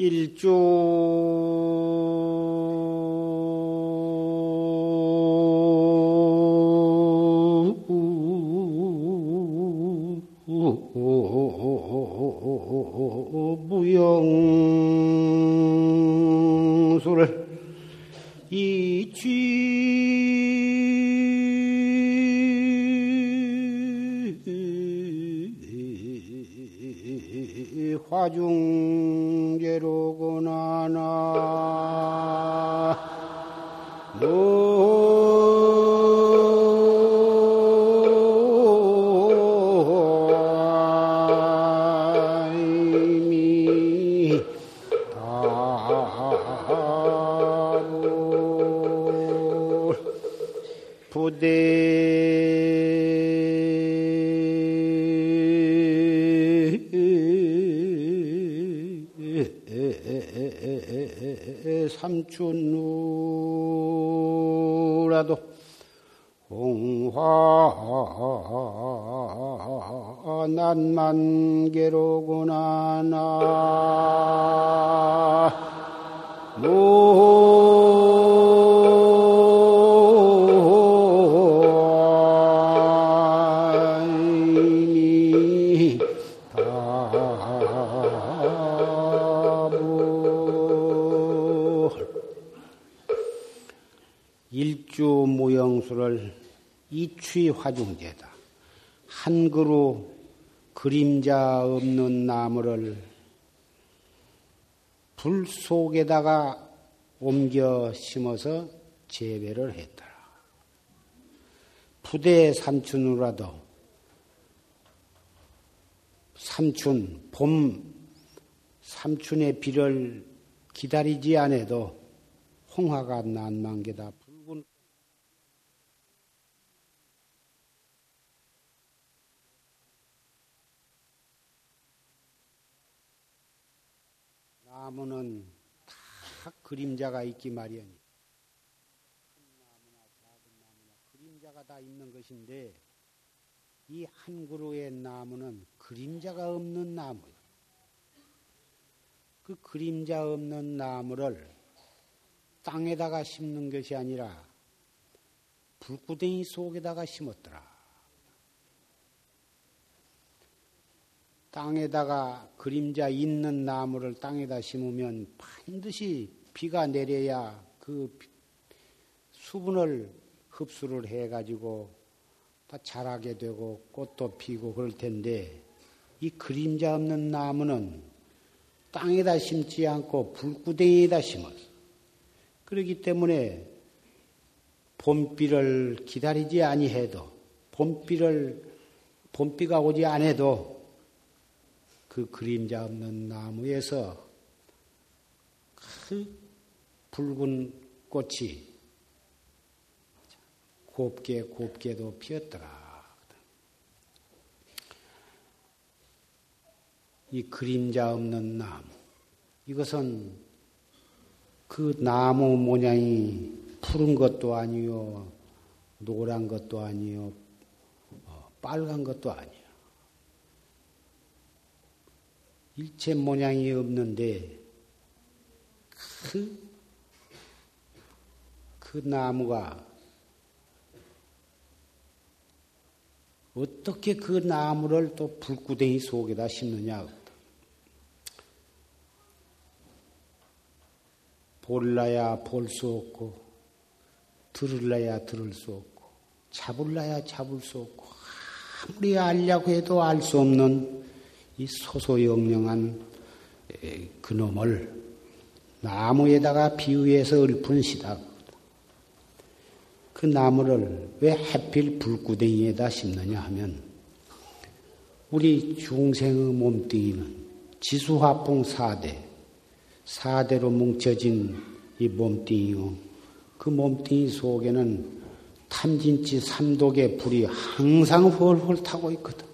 일조 그림자 없는 나무를 불 속에다가 옮겨 심어서 재배를 했더라. 부대 삼춘으로라도 삼춘, 봄, 삼춘의 비를 기다리지 않아도 홍화가 난만개다. 붉은 나무는 다 그림자가 있기 마련이. 큰 나무나 작은 나무나 그림자가 다 있는 것인데 이 한 그루의 나무는 그림자가 없는 나무예요. 그 그림자 없는 나무를 땅에다가 심는 것이 아니라 불구덩이 속에다가 심었더라. 땅에다가 그림자 있는 나무를 땅에다 심으면 반드시 비가 내려야 그 수분을 흡수를 해가지고 다 자라게 되고 꽃도 피고 그럴 텐데 이 그림자 없는 나무는 땅에다 심지 않고 불구덩이에다 심었어. 그렇기 때문에 봄비를 기다리지 아니해도 봄비를 봄비가 오지 않아도 그 그림자 없는 나무에서 그 붉은 꽃이 곱게 곱게도 피었더라. 이 그림자 없는 나무. 이것은 그 나무 모양이 푸른 것도 아니요, 노란 것도 아니요, 어, 빨간 것도 아니요. 일체 모양이 없는데 그, 그 나무가 어떻게 그 나무를 또 불구덩이 속에다 심느냐? 볼라야 볼 수 없고, 들을라야 들을 수 없고, 잡을라야 잡을 수 없고, 아무리 알려고 해도 알 수 없는 이 소소영령한 그놈을 나무에다가 비유해서 읊은 시다. 그 나무를 왜 하필 불구덩이에다 심느냐 하면 우리 중생의 몸뚱이는 지수화풍 사대, 사대로 뭉쳐진 이 몸뚱이요. 그 몸뚱이 속에는 탐진치 삼독의 불이 항상 헐헐 타고 있거든.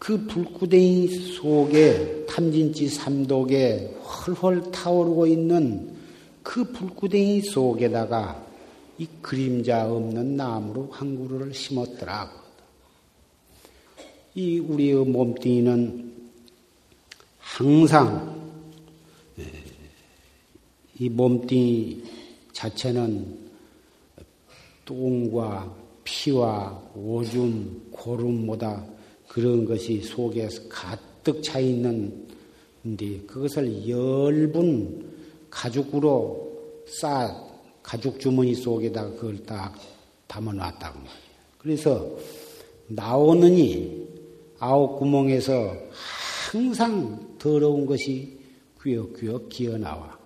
그 불구덩이 속에 탐진치 삼독에 헐헐 타오르고 있는 그 불구덩이 속에다가 이 그림자 없는 나무로 한 그루를 심었더라. 이 우리의 몸뚱이는 항상 이 몸뚱이 자체는 똥과 피와 오줌, 고름보다 그런 것이 속에서 가득 차 있는데 그것을 열분 가죽으로 싸 가죽 주머니 속에다가 그걸 딱 담아 놨다고 말이에요. 그래서 나오느니 아홉 구멍에서 항상 더러운 것이 귀역귀역 기어 나와.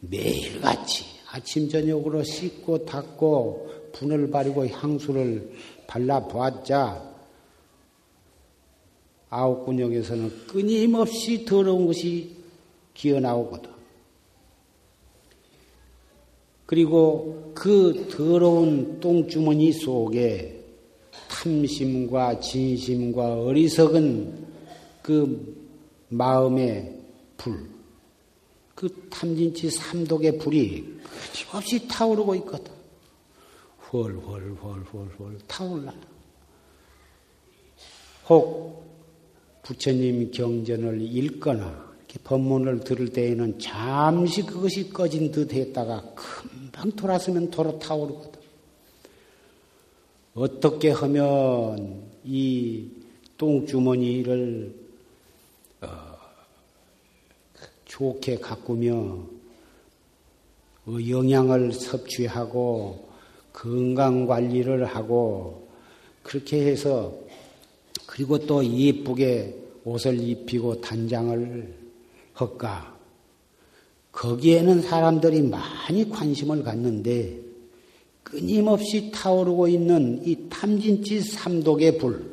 매일같이 아침 저녁으로 씻고 닦고 분을 바르고 향수를 발라 보았자 아홉 군역에서는 끊임없이 더러운 것이 기어 나오거든. 그리고 그 더러운 똥주머니 속에 탐심과 진심과 어리석은 그 마음의 불, 그 탐진치 삼독의 불이 끊임없이 타오르고 있거든. 헐헐헐헐헐 타올라. 혹 부처님 경전을 읽거나 법문을 들을 때에는 잠시 그것이 꺼진 듯 했다가 금방 돌아서면 도로 타오르거든. 어떻게 하면 이 똥주머니를 어, 좋게 가꾸며 영양을 섭취하고 건강 관리를 하고 그렇게 해서 그리고 또 예쁘게 옷을 입히고 단장을 할까? 거기에는 사람들이 많이 관심을 갖는데 끊임없이 타오르고 있는 이 탐진치 삼독의 불,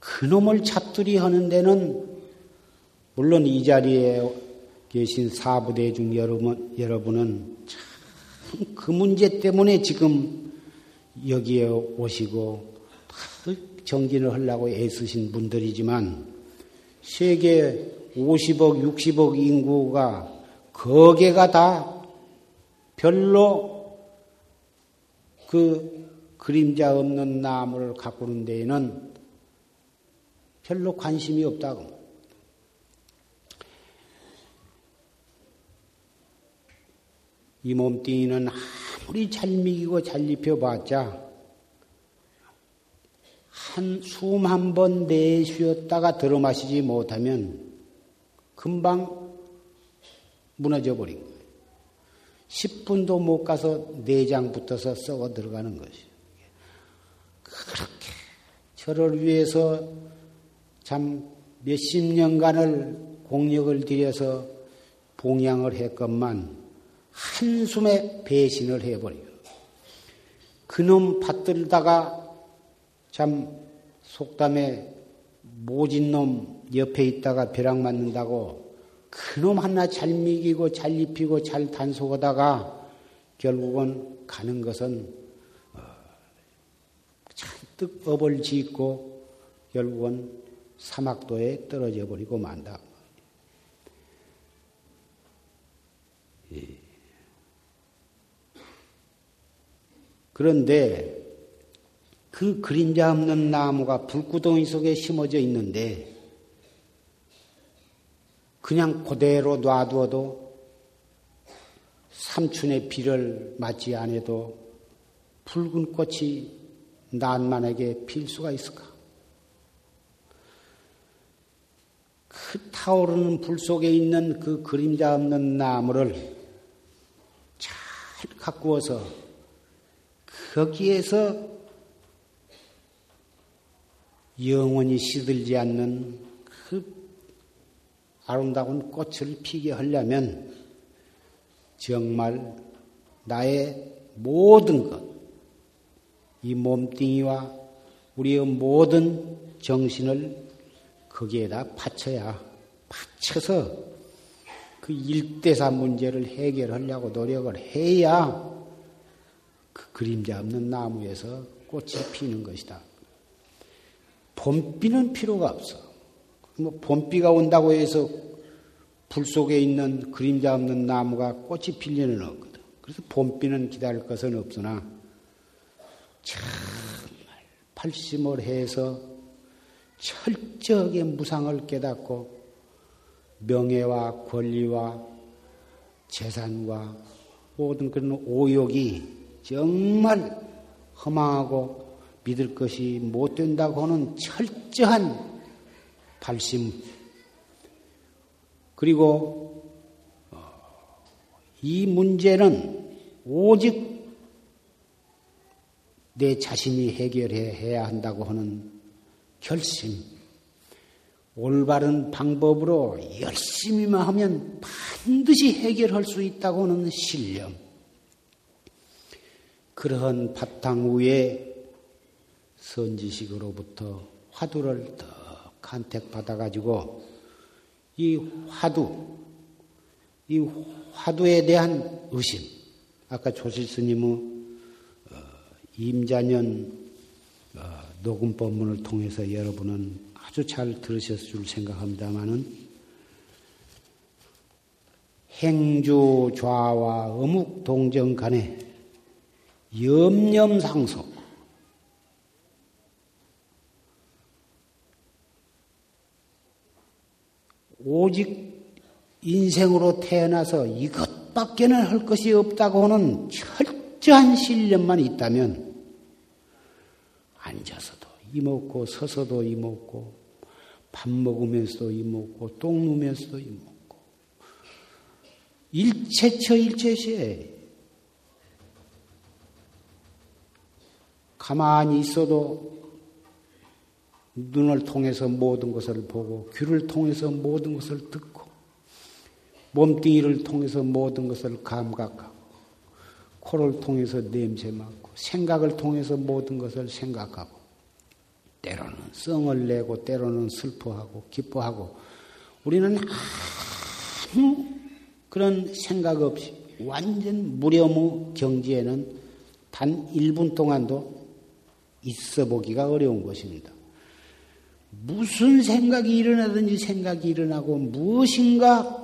그놈을 잡들이 하는 데는 물론 이 자리에 계신 사부대중 여러분, 여러분은 참 그 문제 때문에 지금 여기에 오시고 정진을 하려고 애쓰신 분들이지만 세계 50억, 60억 인구가 거개가 다 별로 그 그림자 없는 나무를 가꾸는 데에는 별로 관심이 없다고. 이 몸뚱이는 아무리 잘 미기고 잘 입혀봤자 한 숨 한 번 내쉬었다가 들어 마시지 못하면 금방 무너져 버린 거예요. 10분도 못 가서 내장 붙어서 썩어 들어가는 것이요. 그렇게 저를 위해서 참 몇십 년간을 공력을 들여서 봉양을 했건만 한숨에 배신을 해버려요. 그놈 받들다가 참 속담에 모진 놈 옆에 있다가 벼락 맞는다고 그놈 하나 잘 미기고 잘 입히고 잘 단속하다가 결국은 가는 것은 어, 잔뜩 업을 짓고 결국은 사막도에 떨어져 버리고 만다. 예. 그런데 그 그림자 없는 나무가 불구덩이 속에 심어져 있는데 그냥 그대로 놔두어도 삼춘의 비를 맞지 않아도 붉은 꽃이 난만하게 필 수가 있을까? 그 타오르는 불 속에 있는 그 그림자 없는 나무를 잘 가꾸어서 거기에서 영원히 시들지 않는 그 아름다운 꽃을 피게 하려면 정말 나의 모든 것, 이 몸뚱이와 우리의 모든 정신을 거기에다 바쳐야, 바쳐서 그 일대사 문제를 해결하려고 노력을 해야 그 그림자 없는 나무에서 꽃이 피는 것이다. 봄비는 필요가 없어. 뭐 봄비가 온다고 해서 불 속에 있는 그림자 없는 나무가 꽃이 필 리는 없거든. 그래서 봄비는 기다릴 것은 없으나 정말 팔심을 해서 철저하게 무상을 깨닫고 명예와 권리와 재산과 모든 그런 오욕이 정말 허망하고 믿을 것이 못 된다고 하는 철저한 발심. 그리고 어, 이 문제는 오직 내 자신이 해결해야 한다고 하는 결심, 올바른 방법으로 열심히만 하면 반드시 해결할 수 있다고 하는 신념, 그러한 바탕 위에 선지식으로부터 화두를 더 간택받아가지고 이 화두, 이 화두에 대한 의심, 아까 조실 스님의 임자년 어, 녹음 법문을 통해서 여러분은 아주 잘 들으셨을 줄 생각합니다마는 행주 좌와 어묵 동정 간에 염염상소 오직 인생으로 태어나서 이것밖에는 할 것이 없다고 하는 철저한 신념만 있다면 앉아서도 이먹고 서서도 이먹고 밥 먹으면서도 이먹고 똥 누면서도 이먹고 일체처 일체시에 가만히 있어도 눈을 통해서 모든 것을 보고 귀를 통해서 모든 것을 듣고 몸뚱이를 통해서 모든 것을 감각하고 코를 통해서 냄새 맡고 생각을 통해서 모든 것을 생각하고 때로는 성을 내고 때로는 슬퍼하고 기뻐하고 우리는 아무 그런 생각 없이 완전 무렴무 경지에는 단 1분 동안도 있어 보기가 어려운 것입니다. 무슨 생각이 일어나든지 생각이 일어나고 무엇인가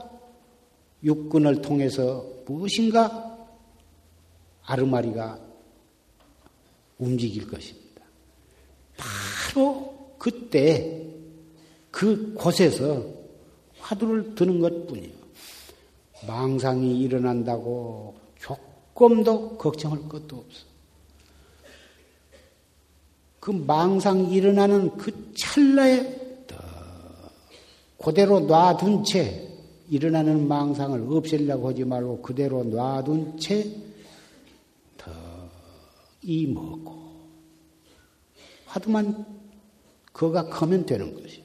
육근을 통해서 무엇인가 아르마리가 움직일 것입니다. 바로 그때 그 곳에서 화두를 드는 것 뿐이요. 망상이 일어난다고 조금도 걱정할 것도 없어. 그 망상 일어나는 그 찰나에 그대로 놔둔 채 일어나는 망상을 없애려고 하지 말고 그대로 놔둔 채 이먹고 화두만 그가 커면 되는 것이.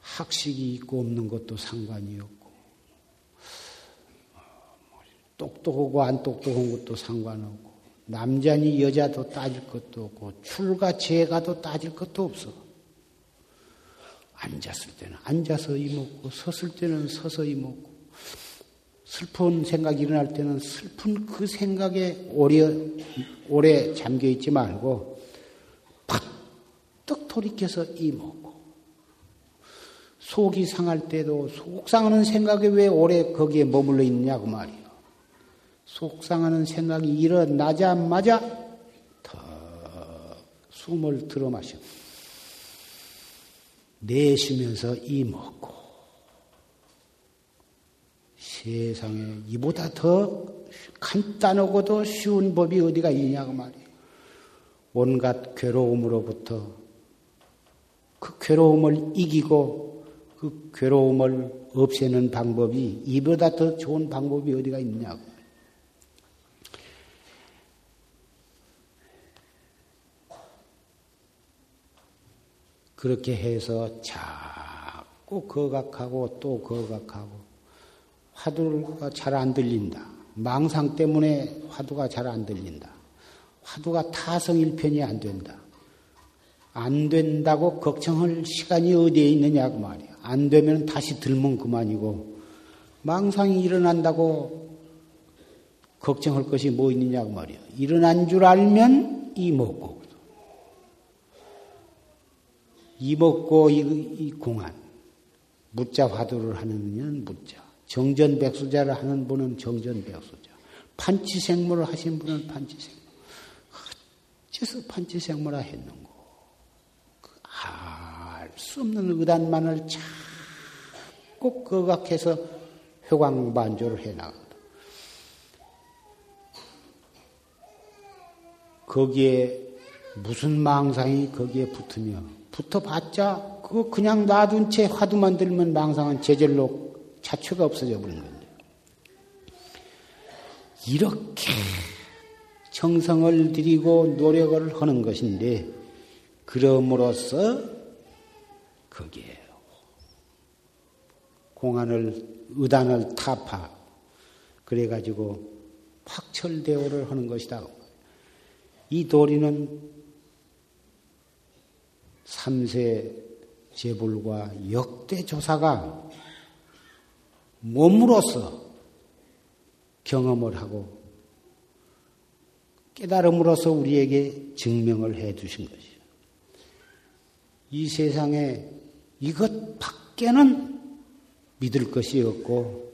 학식이 있고 없는 것도 상관이 없고, 똑똑하고 안 똑똑한 것도 상관없고, 남자니 여자도 따질 것도 없고, 출가 재가도 따질 것도 없어. 앉았을 때는 앉아서 이먹고, 섰을 때는 서서 이먹고, 슬픈 생각이 일어날 때는 슬픈 그 생각에 오래, 오래 잠겨 있지 말고, 팍떡 돌이켜서 이먹고, 속이 상할 때도 속상하는 생각에 왜 오래 거기에 머물러 있느냐고 말이요. 속상하는 생각이 일어나자마자 더 숨을 들어 마셔. 내쉬면서 이 먹고, 세상에 이보다 더 간단하고도 쉬운 법이 어디가 있냐고 말이에요. 온갖 괴로움으로부터 그 괴로움을 이기고 그 괴로움을 없애는 방법이 이보다 더 좋은 방법이 어디가 있냐고. 그렇게 해서 자꾸 거각하고 또 거각하고 화두가 잘 안 들린다. 망상 때문에 화두가 잘 안 들린다. 화두가 타성 일편이 안 된다. 안 된다고 걱정할 시간이 어디에 있느냐고 말이야. 안 되면 다시 들면 그만이고, 망상이 일어난다고 걱정할 것이 뭐 있느냐고 말이야. 일어난 줄 알면 이 먹고. 이먹고 이, 이 공안. 무자 화두를 하는 이는 무자. 정전 백수자를 하는 분은 정전 백수자. 판치생물을 하신 분은 판치생물. 어째서 판치생물을 했는고? 그 알수 없는 의단만을 자꾸 거각해서 회광반조를 해나간다. 거기에 무슨 망상이 거기에 붙으며 붙어봤자 그거 그냥 놔둔 채 화두 만 들면 망상은 제절로 자체가 없어져 버린 건데 이렇게 정성을 들이고 노력을 하는 것인데 그럼으로써 거기에 공안을 의단을 타파. 그래가지고 확철대오를 하는 것이다. 이 도리는 삼세 제불과 역대 조사가 몸으로서 경험을 하고 깨달음으로써 우리에게 증명을 해 주신 것이죠. 이 세상에 이것 밖에는 믿을 것이 없고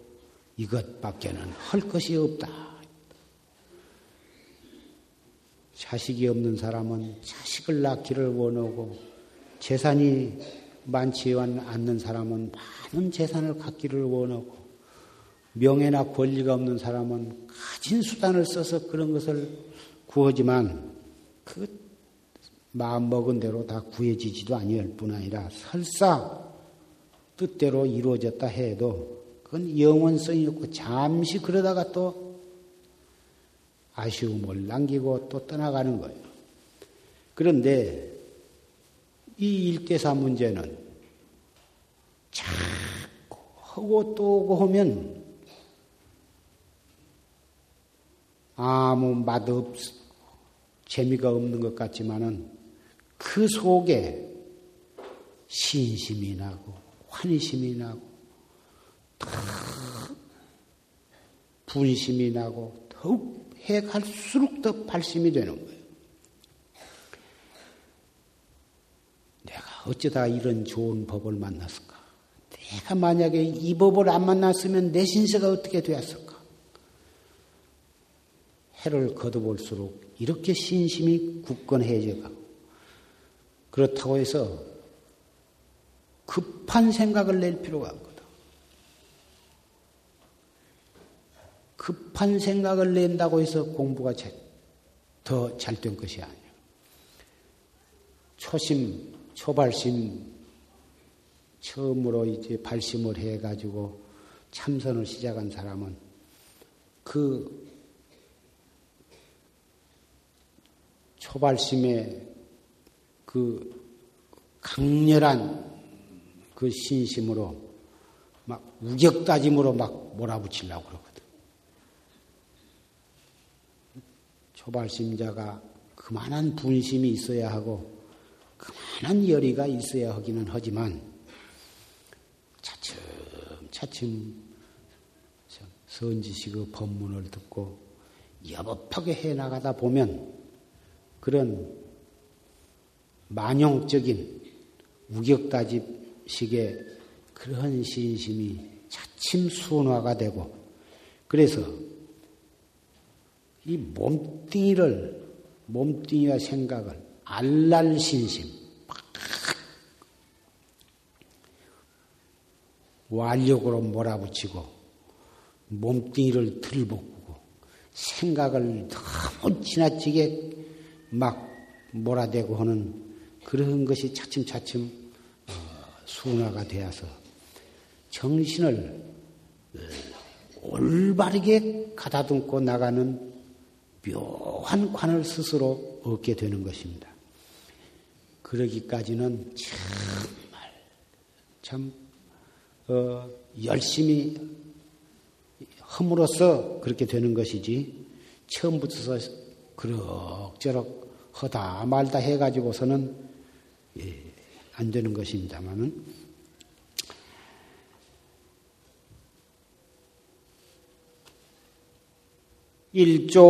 이것 밖에는 할 것이 없다. 자식이 없는 사람은 자식을 낳기를 원하고 재산이 많지 않는 사람은 많은 재산을 갖기를 원하고 명예나 권리가 없는 사람은 가진 수단을 써서 그런 것을 구하지만 그 마음 먹은 대로 다 구해지지도 아니할 뿐 아니라 설사 뜻대로 이루어졌다 해도 그건 영원성이 없고 잠시 그러다가 또 아쉬움을 남기고 또 떠나가는 거예요. 그런데 이 일대사 문제는 자꾸 하고 또 오고 하면 아무 맛없, 재미가 없는 것 같지만은 그 속에 신심이 나고 환심이 나고 분심이 나고 더욱 해 갈수록 더 발심이 되는 거예요. 내가 어쩌다 이런 좋은 법을 만났을까? 내가 만약에 이 법을 안 만났으면 내 신세가 어떻게 되었을까? 해를 거둬볼수록 이렇게 신심이 굳건해져 가고 그렇다고 해서 급한 생각을 낼 필요가 없고 급한 생각을 낸다고 해서 공부가 더 잘 된 것이 아니에요. 초심, 초발심, 처음으로 이제 발심을 해가지고 참선을 시작한 사람은 그 초발심의 그 강렬한 그 신심으로 막 우격다짐으로 막 몰아붙이려고 그러고 초발심자가 그만한 분심이 있어야 하고 그만한 열의가 있어야 하기는 하지만 차츰 차츰 선지식의 법문을 듣고 여법하게 해나가다 보면 그런 만용적인 우격다집식의 그런 신심이 차츰 순화가 되고 그래서 이 몸뚱이를, 몸뚱이와 생각을 알랄 신심, 완력으로 몰아붙이고, 몸뚱이를 들볶고, 생각을 너무 지나치게 막 몰아대고 하는 그런 것이 차츰차츰 어, 순화가 되어서 정신을 어, 올바르게 가다듬고 나가는 묘한 관을 스스로 얻게 되는 것입니다. 그러기까지는 정말 참 어, 열심히 험으로써 그렇게 되는 것이지. 처음부터 그럭저럭 허다 말다 해가지고서는 예, 안 되는 것입니다만은 일조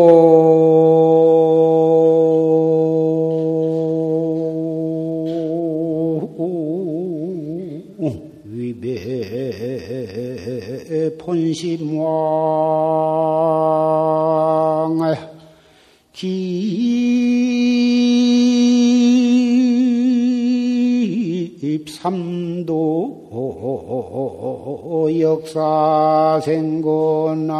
기입삼도 역사 생고나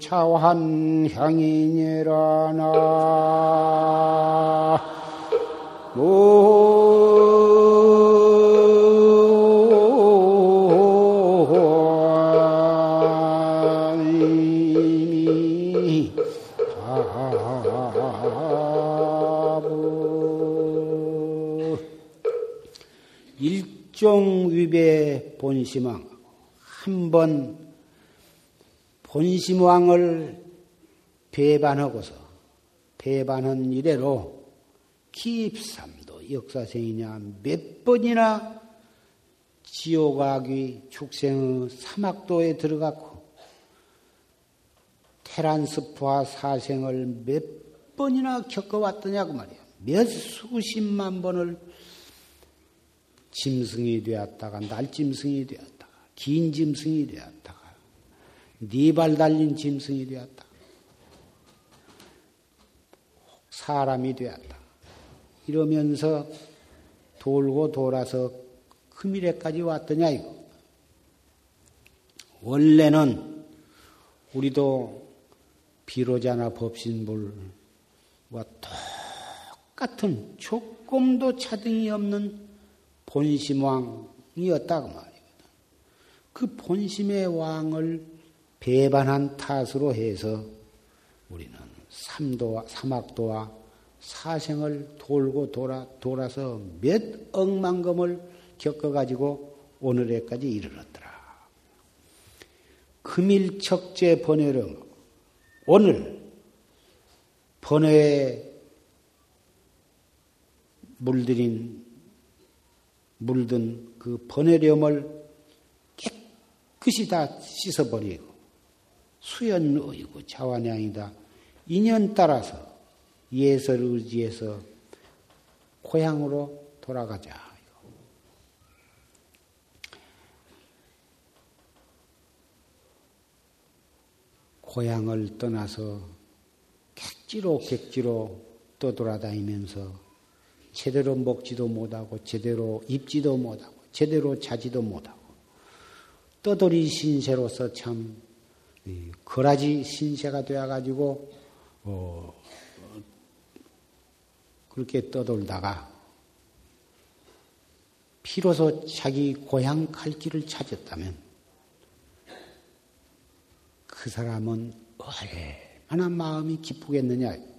차환 향이니라나 위배 본심왕 한번 본심왕을 배반하고서 배반한 이래로 기입삼도 역사생이냐 몇 번이나 지옥악이 축생의 사막도에 들어갔고 테란스프와 사생을 몇 번이나 겪어왔더냐고 말이야. 몇 수십만 번을 짐승이 되었다가 날짐승이 되었다가 긴 짐승이 되었다가 네 발 달린 짐승이 되었다. 사람이 되었다. 이러면서 돌고 돌아서 그 미래까지 왔더냐 이거. 원래는 우리도 비로자나 법신불과 똑같은 조금도 차등이 없는 본심왕이었다고 말이거든. 그 본심의 왕을 배반한 탓으로 해서 우리는 삼도와 사막도와 사생을 돌고 돌아 돌아서 몇 억만금을 겪어 가지고 오늘에까지 이르렀더라. 금일척제 번외령 오늘 번외에 물들인 물든 그 번외렴을 깨끗이 다 씻어버리고 수연의고 자완양이다. 인연 따라서 예설 의지해서 고향으로 돌아가자. 고향을 떠나서 객지로 객지로 떠돌아다니면서 제대로 먹지도 못하고 제대로 입지도 못하고 제대로 자지도 못하고 떠돌이 신세로서 참 거라지 신세가 되어가지고 어, 그렇게 떠돌다가 비로소 자기 고향 갈 길을 찾았다면 그 사람은 얼마나 마음이 기쁘겠느냐.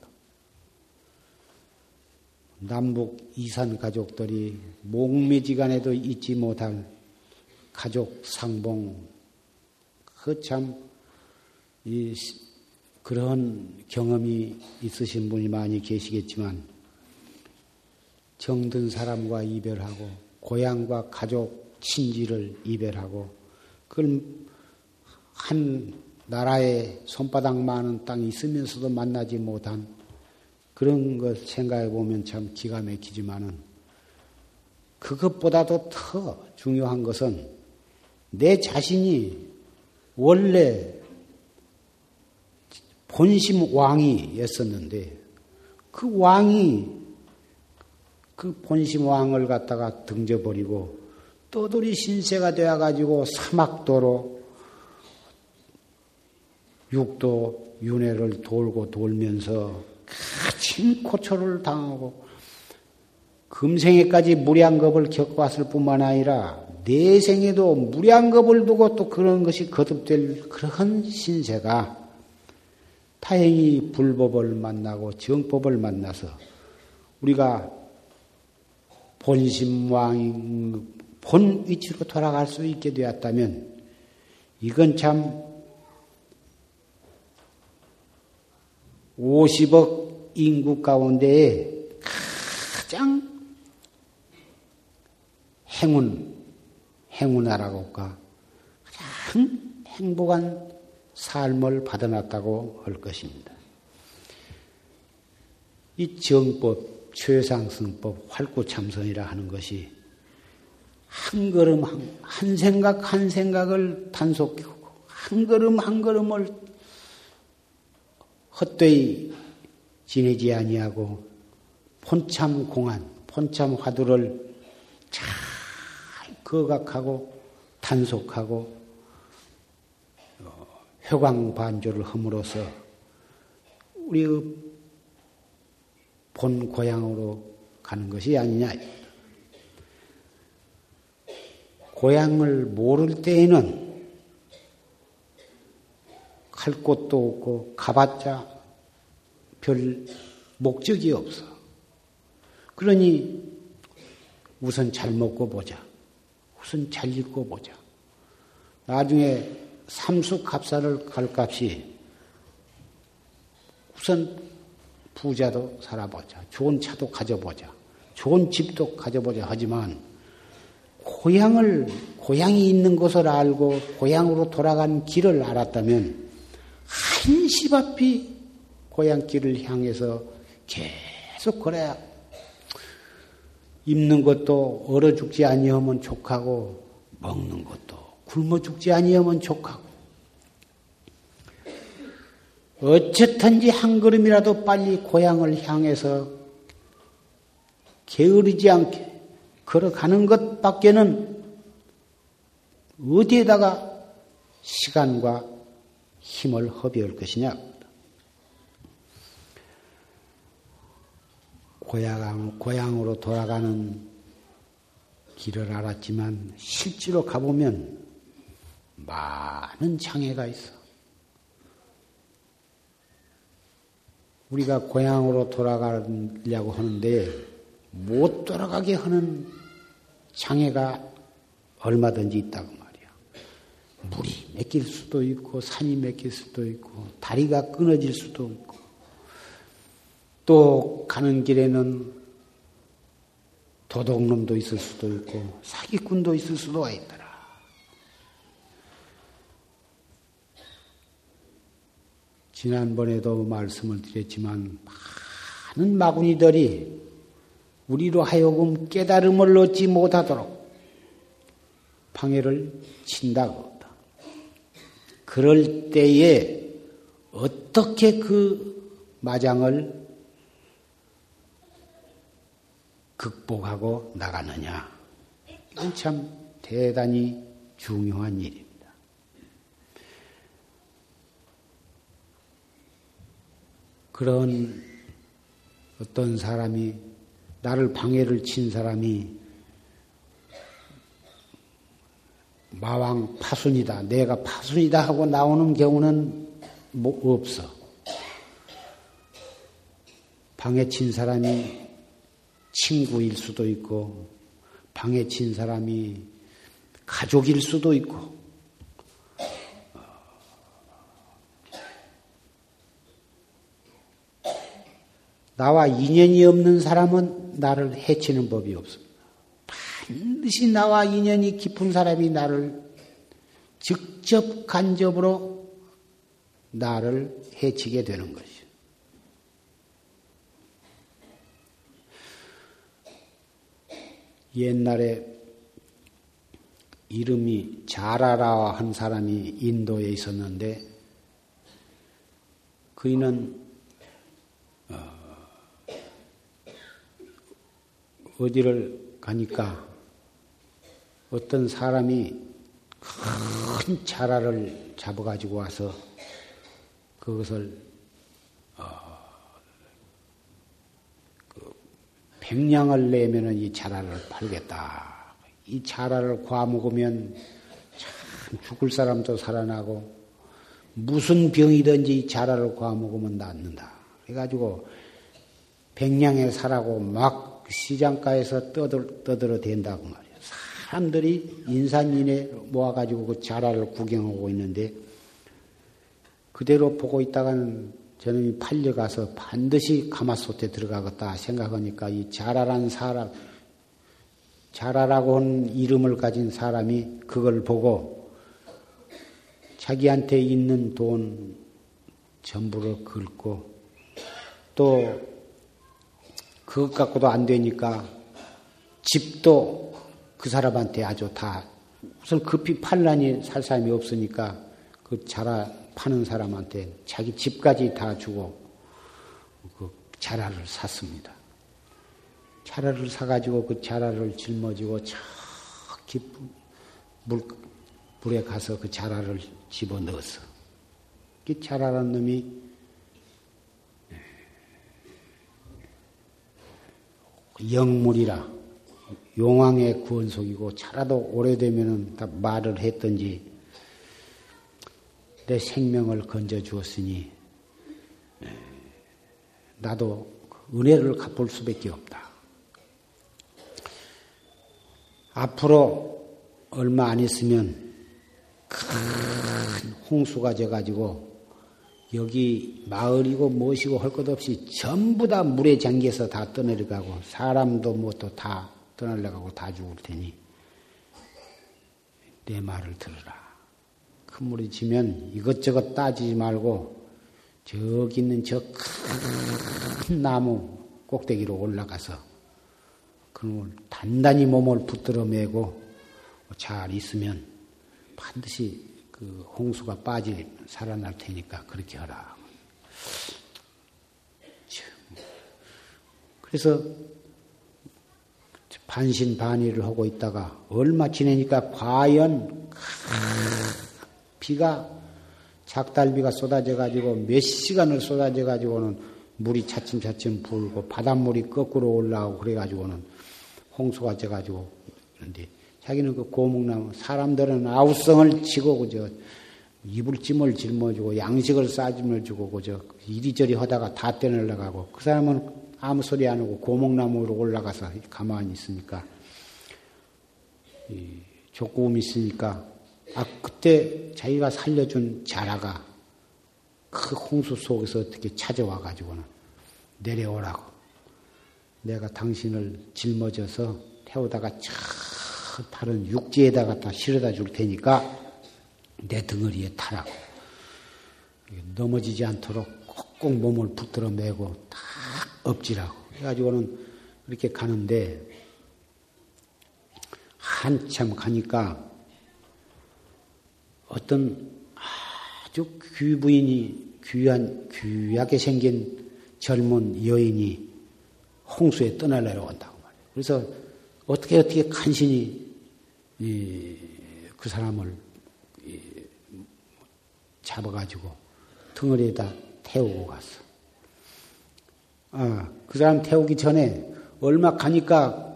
남북 이산 가족들이 목매지간에도 잊지 못할 가족 상봉. 그 참 이 그런 경험이 있으신 분이 많이 계시겠지만 정든 사람과 이별하고 고향과 가족 친지를 이별하고 그걸 한 나라에 손바닥만한 땅이 있으면서도 만나지 못한 그런 것 생각해 보면 참 기가 막히지만은 그것보다도 더 중요한 것은 내 자신이 원래 본심 왕이었었는데 그 왕이 그 본심 왕을 갖다가 등져버리고 떠돌이 신세가 되어가지고 사막도로 육도 윤회를 돌고 돌면서 가진 고초를 당하고 금생에까지 무량겁을 겪어왔을 뿐만 아니라 내생에도 무량겁을 두고 또 그런 것이 거듭될 그런 신세가 다행히 불법을 만나고 정법을 만나서 우리가 본심왕 본 위치로 돌아갈 수 있게 되었다면 이건 참 50억 인구 가운데 가장 행운, 행운하라고 할까? 가장 행복한 삶을 받아놨다고 할 것입니다. 이 정법, 최상승법, 활구참선이라 하는 것이 한 걸음 한, 한 생각 한 생각을 단속하고 한 걸음 한 걸음을 헛되이 지내지 아니하고 본참 공안, 본참 화두를 잘 거각하고 단속하고 회광반조를 함으로써 우리의 본 고향으로 가는 것이 아니냐. 고향을 모를 때에는 갈 곳도 없고 가봤자 별 목적이 없어. 그러니 우선 잘 먹고 보자. 우선 잘 읽고 보자. 나중에 삼수 값사를 갈 값이 우선 부자도 살아보자. 좋은 차도 가져보자. 좋은 집도 가져보자. 하지만 고향을, 고향이 있는 것을 알고 고향으로 돌아가는 길을 알았다면 한시 앞이 고향길을 향해서 계속 그래야 입는 것도 얼어 죽지 아니하면 족하고 먹는 것도 굶어 죽지 아니하면 족하고 어쨌든지 한 걸음이라도 빨리 고향을 향해서 게으르지 않게 걸어가는 것밖에는 어디에다가 시간과 힘을 허비할 것이냐? 고향, 고향으로 돌아가는 길을 알았지만 실제로 가보면 많은 장애가 있어. 우리가 고향으로 돌아가려고 하는데 못 돌아가게 하는 장애가 얼마든지 있다고 말이야. 물이 맥힐 수도 있고 산이 맥힐 수도 있고 다리가 끊어질 수도 있고 또 가는 길에는 도둑놈도 있을 수도 있고 사기꾼도 있을 수도 있더라. 지난번에도 말씀을 드렸지만 많은 마구니들이 우리로 하여금 깨달음을 얻지 못하도록 방해를 친다고. 그럴 때에 어떻게 그 마장을 극복하고 나가느냐. 참 대단히 중요한 일입니다. 그런 어떤 사람이 나를 방해를 친 사람이 마왕 파순이다, 내가 파순이다 하고 나오는 경우는 뭐 없어. 방해 친 사람이 친구일 수도 있고, 방해 친 사람이 가족일 수도 있고, 나와 인연이 없는 사람은 나를 해치는 법이 없습니다. 반드시 나와 인연이 깊은 사람이 나를 직접 간접으로 나를 해치게 되는 것이죠. 옛날에 이름이 자라라 한 사람이 인도에 있었는데 그이는 어디를 가니까 어떤 사람이 큰 자라를 잡아가지고 와서 그것을 어, 그 백냥을 내면은 이 자라를 팔겠다. 이 자라를 과먹으면 참 죽을 사람도 살아나고 무슨 병이든지 이 자라를 과먹으면 낫는다. 그래가지고 백냥에 사라고 막 시장가에서 떠들, 떠들어 댄다고 말이에요. 사람들이 인산인해 모아가지고 그 자라를 구경하고 있는데 그대로 보고 있다가는 저놈이 팔려가서 반드시 가마솥에 들어가겠다 생각하니까 이 자라란 사람, 자라라고 하는 이름을 가진 사람이 그걸 보고 자기한테 있는 돈 전부를 긁고 또 그것 갖고도 안 되니까 집도 그 사람한테 아주 다 우선 급히 팔라니 살 사람이 없으니까 그 자라 파는 사람한테 자기 집까지 다 주고 그 자라를 샀습니다. 자라를 사가지고 그 자라를 짊어지고 저 깊은 물, 물에 가서 그 자라를 집어 넣었어. 그 자라라는 놈이 영물이라 용왕의 구원속이고 차라도 오래되면은 다 말을 했던지 내 생명을 건져 주었으니 나도 은혜를 갚을 수밖에 없다. 앞으로 얼마 안 있으면 큰 홍수가 져가지고 여기 마을이고 무엇이고 할 것 없이 전부 다 물에 잠겨서 다 떠내려가고 사람도 뭐 또 다 떠내려가고 다 죽을 테니 내 말을 들으라. 큰 물이 지면 이것저것 따지지 말고 저기 있는 저 큰 나무 꼭대기로 올라가서 그놈을 단단히 몸을 붙들어 매고 잘 있으면 반드시 그 홍수가 빠지 살아날 테니까 그렇게 하라. 그래서 반신반의를 하고 있다가 얼마 지내니까 과연 비가 작달비가 쏟아져 가지고 몇 시간을 쏟아져 가지고는 물이 차츰차츰 불고 바닷물이 거꾸로 올라오고 그래 가지고는 홍수가 져 가지고 그런데 자기는 그 고목나무 사람들은 아우성을 치고 그저 이불찜을 짊어지고 양식을 싸짐을 주고 그저 이리저리 하다가 다 떼내려가고 그 사람은 아무 소리 안 하고 고목나무로 올라가서 가만히 있으니까 족구음이 있으니까 아 그때 자기가 살려준 자라가 그 홍수 속에서 어떻게 찾아와 가지고는 내려오라고 내가 당신을 짊어져서 태우다가 차 다른 육지에다 갖다 실어다 줄 테니까 내 덩어리에 타라고. 넘어지지 않도록 꼭 몸을 붙들어 매고 딱 엎지라고. 해가지고는 이렇게 가는데 한참 가니까 어떤 아주 귀부인이 귀한, 귀하게 생긴 젊은 여인이 홍수에 떠나려고 한다고 말이에요. 그래서 어떻게 어떻게 간신히 그 사람을 잡아가지고 덩어리에다 태우고 갔어. 아, 그 사람 태우기 전에 얼마 가니까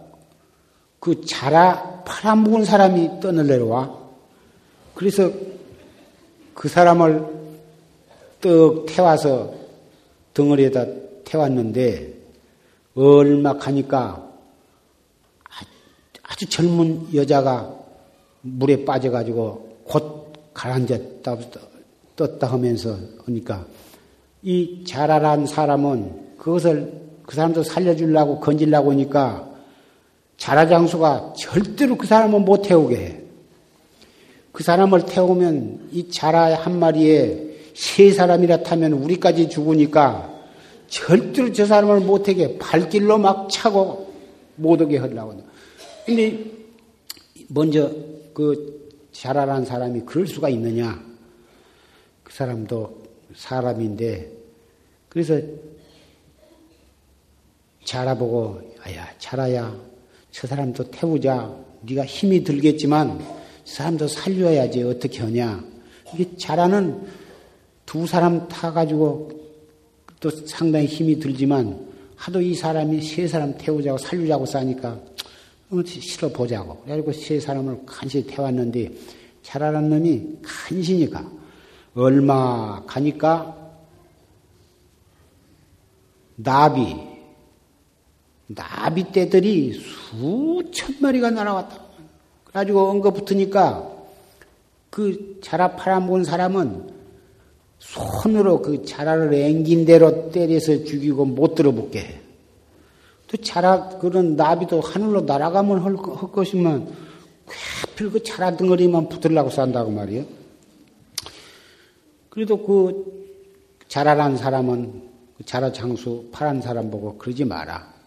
그 자라 팔아먹은 사람이 떠내려와. 그래서 그 사람을 떡 태워서 덩어리에다 태웠는데 얼마 가니까 아주 젊은 여자가 물에 빠져가지고 곧 가라앉았다 떴다 하면서 하니까 이 자라란 사람은 그것을 그 사람도 살려주려고 건질라고 하니까 자라장수가 절대로 그 사람은 못 태우게 해. 그 사람을 태우면 이 자라 한 마리에 세 사람이라 타면 우리까지 죽으니까 절대로 저 사람을 못 태게 발길로 막 차고 못 오게 하려고. 근데 먼저 그 자라란 사람이 그럴 수가 있느냐? 그 사람도 사람인데 그래서 자라보고 아야 자라야 저 사람도 태우자 네가 힘이 들겠지만 저 사람도 살려야지 어떻게 하냐 이게 자라는 두 사람 타 가지고 또 상당히 힘이 들지만 하도 이 사람이 세 사람 태우자고 살리자고 싸니까 싫어 보자고. 그래가지고 세 사람을 간신히 태웠는데 자라는 놈이 간신히 가. 얼마 가니까 나비, 나비 떼들이 수천 마리가 날아왔다. 그래가지고 엉거 붙으니까 그 자라 팔아먹은 사람은 손으로 그 자라를 앵긴 대로 때려서 죽이고 못 들어붙게 해. 또 자라 그런 나비도 하늘로 날아가면 할, 할 것이면 괴필 그 자라 덩어리만 붙으려고 산다고 말이에요. 그래도 그 자라란 사람은 그 자라 장수 파란 사람 보고 그러지 마라.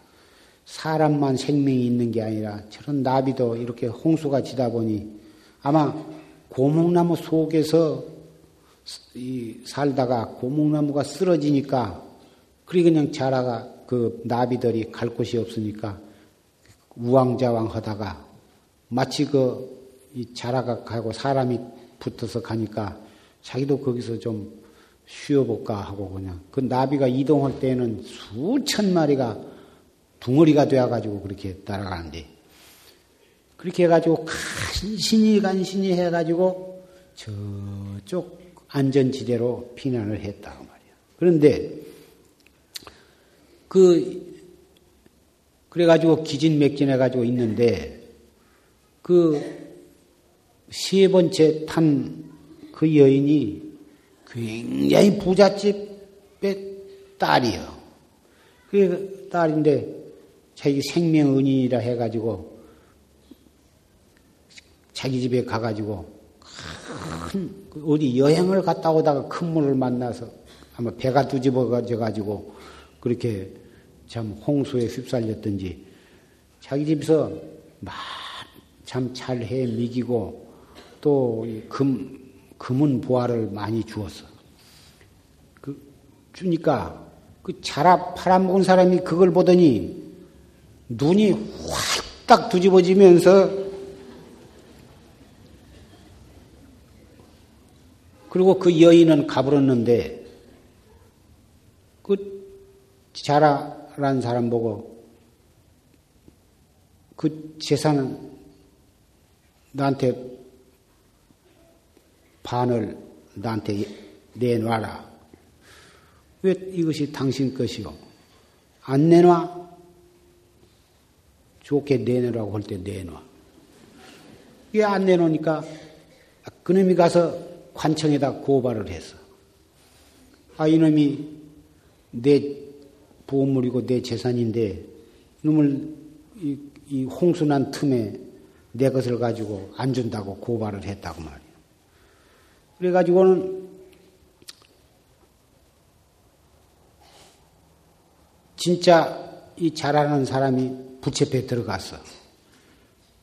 사람만 생명이 있는 게 아니라 저런 나비도 이렇게 홍수가 지다 보니 아마 고목나무 속에서 살다가 고목나무가 쓰러지니까 그리 그냥 자라가 그 나비들이 갈 곳이 없으니까 우왕좌왕 하다가 마치 그 자라가 가고 사람이 붙어서 가니까 자기도 거기서 좀 쉬어볼까 하고 그냥 그 나비가 이동할 때는 수천 마리가 둥어리가 되어가지고 그렇게 따라가는데 그렇게 해가지고 간신히 간신히 해가지고 저쪽 안전지대로 피난을 했다 고 말이야. 그런데 그 그래가지고 기진맥진해가지고 있는데 그 세 번째 탄 그 여인이 굉장히 부잣집의 딸이요. 그 딸인데 자기 생명 은인이라 해가지고 자기 집에 가가지고 큰그 어디 여행을 갔다 오다가 큰 물을 만나서 아마 배가 뒤집어져 가지고 그렇게 참 홍수에 휩쓸렸던지 자기 집에서 참 잘해 미기고 또 금, 금은 보화를 많이 주었어. 그, 주니까 그 자라 팔아먹은 사람이 그걸 보더니 눈이 확 딱 뒤집어지면서 그리고 그 여인은 가버렸는데 그 자라라는 사람 보고 그 재산은 나한테 반을 나한테 내놔라. 왜 이것이 당신 것이요? 안 내놔? 좋게 내놓으라고 할 때 내놔. 이게 안 내놓으니까 그놈이 가서 관청에다 고발을 했어. 아, 이놈이 내 보물이고 내 재산인데, 이놈을 이, 이 홍수난 틈에 내 것을 가지고 안 준다고 고발을 했다고 말이야. 그래가지고는 진짜 이 잘하는 사람이 부채패에 들어갔어.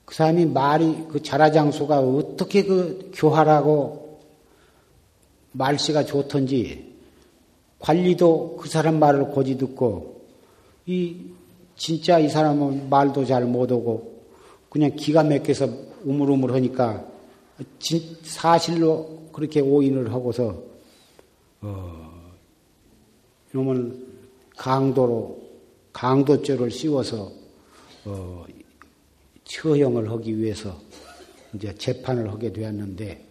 그 사람이 말이, 그 자라장수가 어떻게 그 교활하고 말씨가 좋던지 관리도 그 사람 말을 고지 듣고 이 진짜 이 사람은 말도 잘 못하고 그냥 기가 막혀서 우물우물 하니까 진, 사실로 그렇게 오인을 하고서 어, 이놈은 강도로 강도죄를 씌워서 어, 처형을 하기 위해서 이제 재판을 하게 되었는데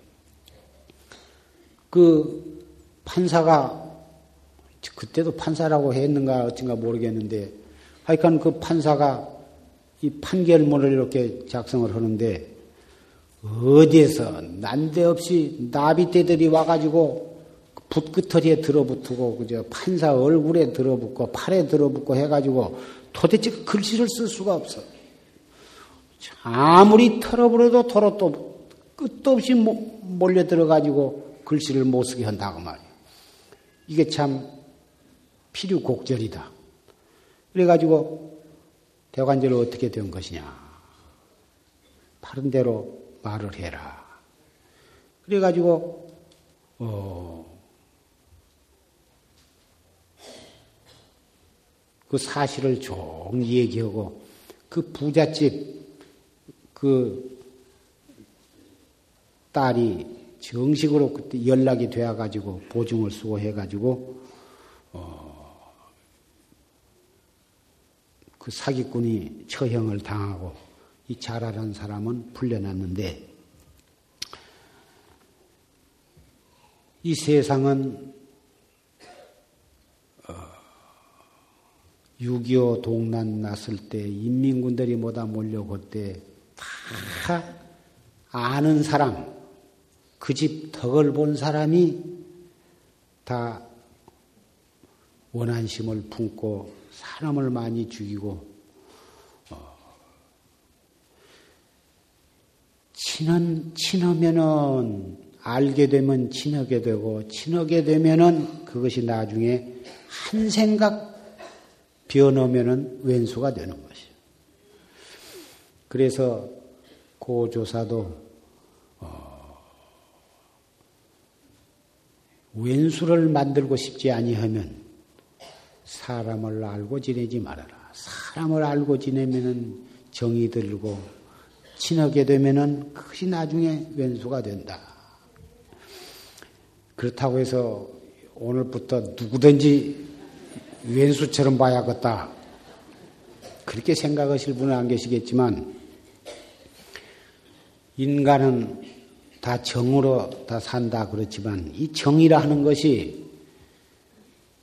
그 판사가 그때도 판사라고 했는가 어쩐가 모르겠는데 하여간 그 판사가 이 판결문을 이렇게 작성을 하는데 어디에서 난데없이 나비떼들이 와가지고 붓끄터리에 들어붙고 그저 판사 얼굴에 들어붙고 팔에 들어붙고 해가지고 도대체 글씨를 쓸 수가 없어. 아무리 털어버려도 털어 또 끝도 없이 몰려 들어가지고 글씨를 못 쓰게 한다고 말이야. 이게 참 필요 곡절이다. 그래가지고 대관절을 어떻게 된 것이냐. 바른 대로 말을 해라. 그래가지고, 어, 그 사실을 종 얘기하고 그 부잣집 그 딸이 정식으로 그때 연락이 되어 가지고 보증을 수호해 가지고 어, 그 사기꾼이 처형을 당하고 이 자라란 사람은 풀려났는데 이 세상은 6.25 동란 났을 때 인민군들이 뭐다 몰려올 때 다 아는 사람, 그 집 덕을 본 사람이 다 원한심을 품고 사람을 많이 죽이고 어, 친한 친하면은 알게 되면 친하게 되고 친하게 되면은 그것이 나중에 한 생각 변하면은 왼수가 되는 것이요. 그래서 고조사도 어, 왼수를 만들고 싶지 아니하면 사람을 알고 지내지 말아라. 사람을 알고 지내면은 정이 들고 친하게 되면은 그것이 나중에 왼수가 된다. 그렇다고 해서 오늘부터 누구든지 왼수처럼 봐야겠다. 그렇게 생각하실 분은 안 계시겠지만 인간은 다 정으로 다 산다 그렇지만 이 정이라 하는 것이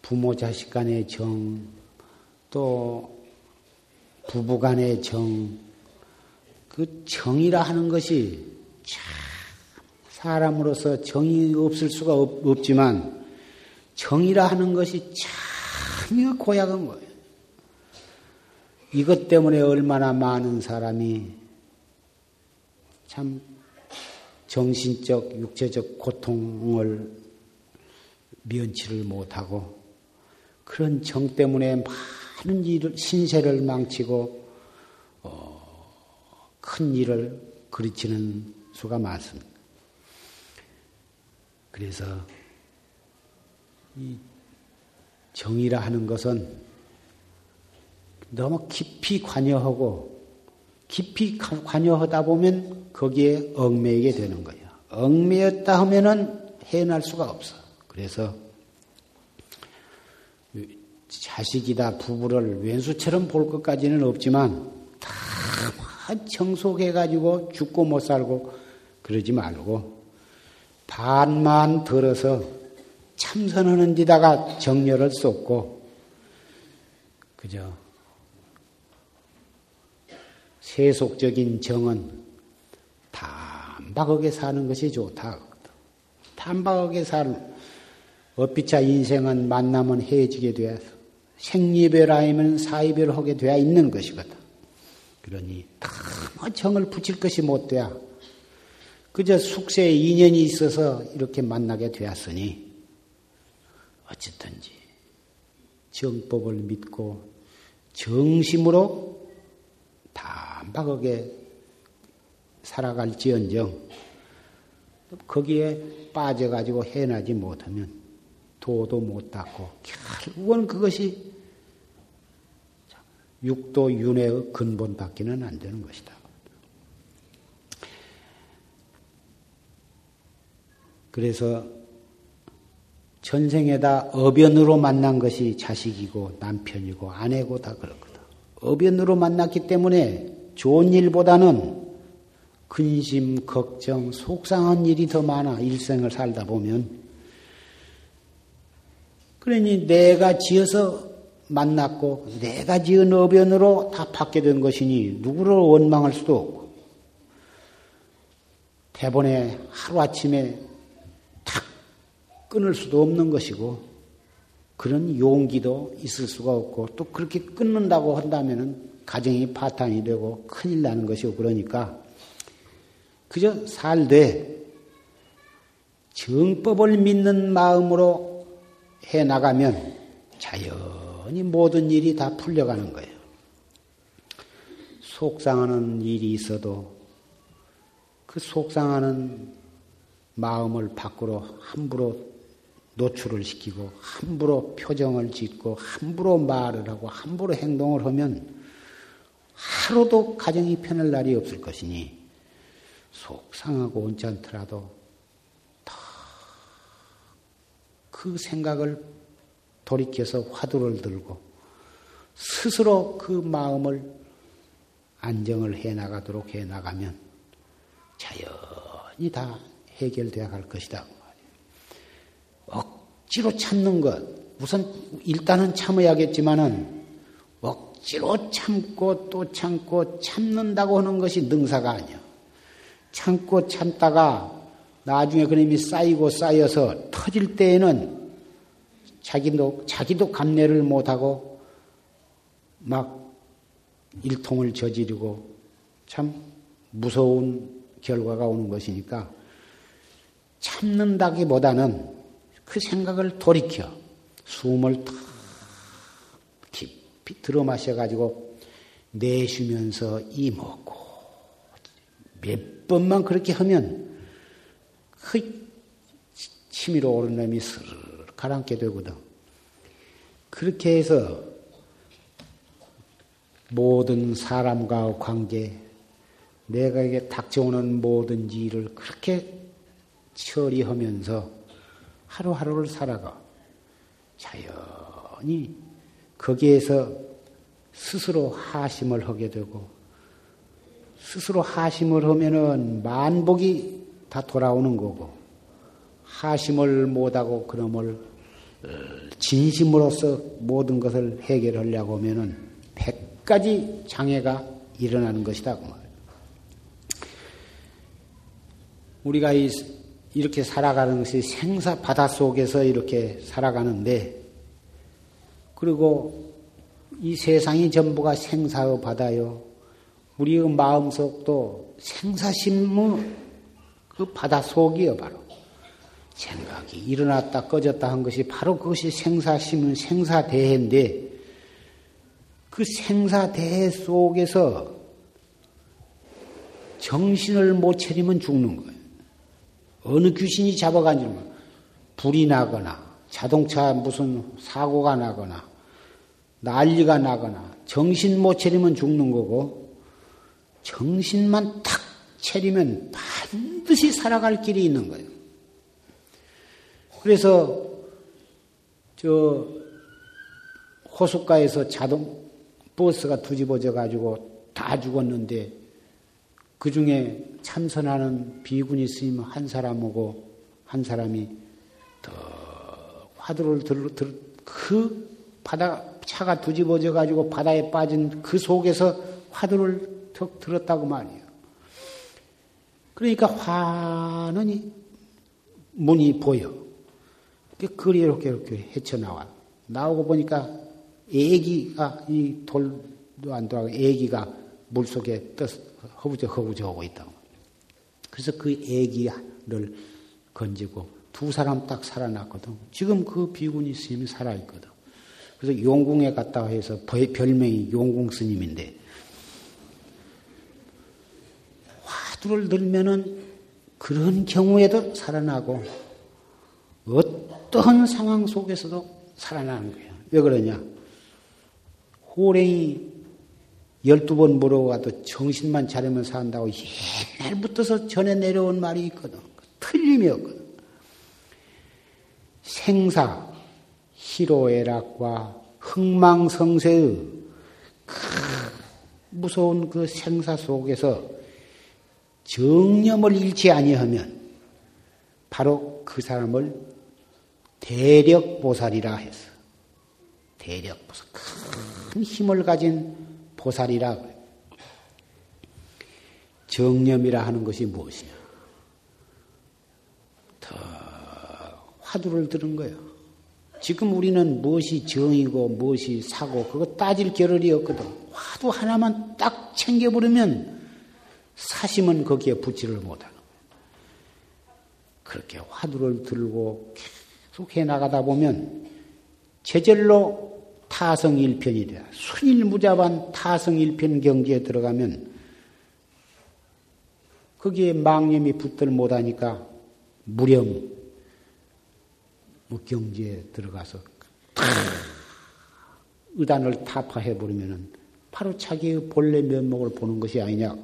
부모 자식 간의 정, 또 부부 간의 정, 그 정이라 하는 것이 참 사람으로서 정이 없을 수가 없, 지만 정이라 하는 것이 참 고약한 거예요. 이것 때문에 얼마나 많은 사람이 참 정신적, 육체적 고통을 면치를 못하고 그런 정 때문에 많은 일을, 신세를 망치고 어, 큰 일을 그르치는 수가 많습니다. 그래서 이 정이라 하는 것은 너무 깊이 관여하고 깊이 관여하다 보면 거기에 얽매이게 되는 거예요. 얽매였다 하면은 해낼 수가 없어. 그래서 자식이다 부부를 왼수처럼 볼 것까지는 없지만 다 청속해가지고 죽고 못 살고 그러지 말고 반만 들어서 참선하는 데다가 정열을 쏟고 그저 세속적인 정은 단박하게 사는 것이 좋다. 단박하게 사는 어비차 인생은 만나면 헤어지게 되어 생리별 아니면 사이별 하게 되어 있는 것이거든. 그러니 다 정을 붙일 것이 못 돼야 그저 숙세에 인연이 있어서 이렇게 만나게 되었으니 어쨌든지 정법을 믿고 정심으로 단박하게 살아갈지언정 거기에 빠져가지고 해나지 못하면 도도 못 닦고 결국은 그것이 육도 윤회의 근본 밖에는 안 되는 것이다. 그래서 전생에다 어변으로 만난 것이 자식이고 남편이고 아내고 다 그렇거든. 어변으로 만났기 때문에 좋은 일보다는 근심, 걱정, 속상한 일이 더 많아, 일생을 살다 보면. 그러니 내가 지어서 만났고, 내가 지은 어변으로 다 받게 된 것이니, 누구를 원망할 수도 없고, 대본에 하루아침에 탁 끊을 수도 없는 것이고, 그런 용기도 있을 수가 없고 또 그렇게 끊는다고 한다면은 가정이 파탄이 되고 큰일 나는 것이고 그러니까 그저 살되 정법을 믿는 마음으로 해 나가면 자연히 모든 일이 다 풀려가는 거예요. 속상하는 일이 있어도 그 속상하는 마음을 밖으로 함부로 노출을 시키고 함부로 표정을 짓고 함부로 말을 하고 함부로 행동을 하면 하루도 가정이 편할 날이 없을 것이니 속상하고 온찮더라도 그 생각을 돌이켜서 화두를 들고 스스로 그 마음을 안정을 해 나가도록 해 나가면 자연히 다 해결되어 갈 것이다. 억지로 참는 것, 우선 일단은 참아야겠지만은 억지로 참고 또 참고 참는다고 하는 것이 능사가 아니야. 참고 참다가 나중에 그놈이 쌓이고 쌓여서 터질 때에는 자기도, 자기도 감내를 못하고 막 일통을 저지르고 참 무서운 결과가 오는 것이니까 참는다기보다는 그 생각을 돌이켜 숨을 탁 깊이 들어 마셔가지고 내쉬면서 이먹고 몇 번만 그렇게 하면 그 치밀어 오른 놈이 스르르 가라앉게 되거든. 그렇게 해서 모든 사람과 관계, 내가 에게 닥쳐오는 모든 일을 그렇게 처리하면서 하루하루를 살아가. 자연히 거기에서 스스로 하심을 하게 되고, 스스로 하심을 하면은 만복이 다 돌아오는 거고, 하심을 못하고 그놈을 어, 진심으로서 모든 것을 해결하려고 하면은 백 가지 장애가 일어나는 것이다. 그 우리가 이 렇게 살아가는 것이 생사 바다 속에서 이렇게 살아가는데, 그리고 이 세상이 전부가 생사의 바다요. 우리의 마음속도 생사심무 그 바다 속이요, 바로. 생각이 일어났다 꺼졌다 한 것이 바로 그것이 생사심은 생사대해인데 그 생사대해 속에서 정신을 못 차리면 죽는 거예요. 어느 귀신이 잡아가지고 불이 나거나 자동차 무슨 사고가 나거나 난리가 나거나 정신 못 차리면 죽는 거고 정신만 탁 차리면 반드시 살아갈 길이 있는 거예요. 그래서 저 호숫가에서 자동 버스가 뒤집어져 가지고 다 죽었는데 그 중에 참선하는 비구니 스님 한 사람하고 한 사람이 더 화두를 들, 들, 그 바다 차가 뒤집어져 가지고 바다에 빠진 그 속에서 화두를 턱 들었다고 말이에요. 그러니까 화는 문이 보여. 그리 이렇게 이렇게 헤쳐나와. 나오고 보니까 애기가 이 돌도 안 돌아가고 애기가 물속에 떠 허부져 허부져 오고 있다고. 그래서 그 애기를 건지고 두 사람 딱 살아났거든. 지금 그 비구니 스님이 살아있거든. 그래서 용궁에 갔다 해서 별명이 용궁 스님인데 화두를 들면은 그런 경우에도 살아나고 어떠한 상황 속에서도 살아나는 거예요. 왜 그러냐? 호랭이 열두 번 물어가도 정신만 차리면 산다고 옛날부터서 전해 내려온 말이 있거든. 틀림이 없거든. 생사, 희로애락과 흥망성쇠의 그 무서운 그 생사 속에서 정념을 잃지 아니하면 바로 그 사람을 대력보살이라 해서 대력보살 큰 힘을 가진 보살이라 정념이라 하는 것이 무엇이냐? 더 화두를 들은 거예요. 지금 우리는 무엇이 정이고 무엇이 사고 그거 따질 겨를이 없거든. 화두 하나만 딱 챙겨버리면 사심은 거기에 붙지를 못하는 거예요. 그렇게 화두를 들고 계속 해 나가다 보면 제절로 타성일편이라 순일무자반 타성일편 경지에 들어가면 거기에 망념이 붙들 못하니까 무령 경지에 들어가서 의단을 타파해 버리면은 바로 자기의 본래 면목을 보는 것이 아니냐.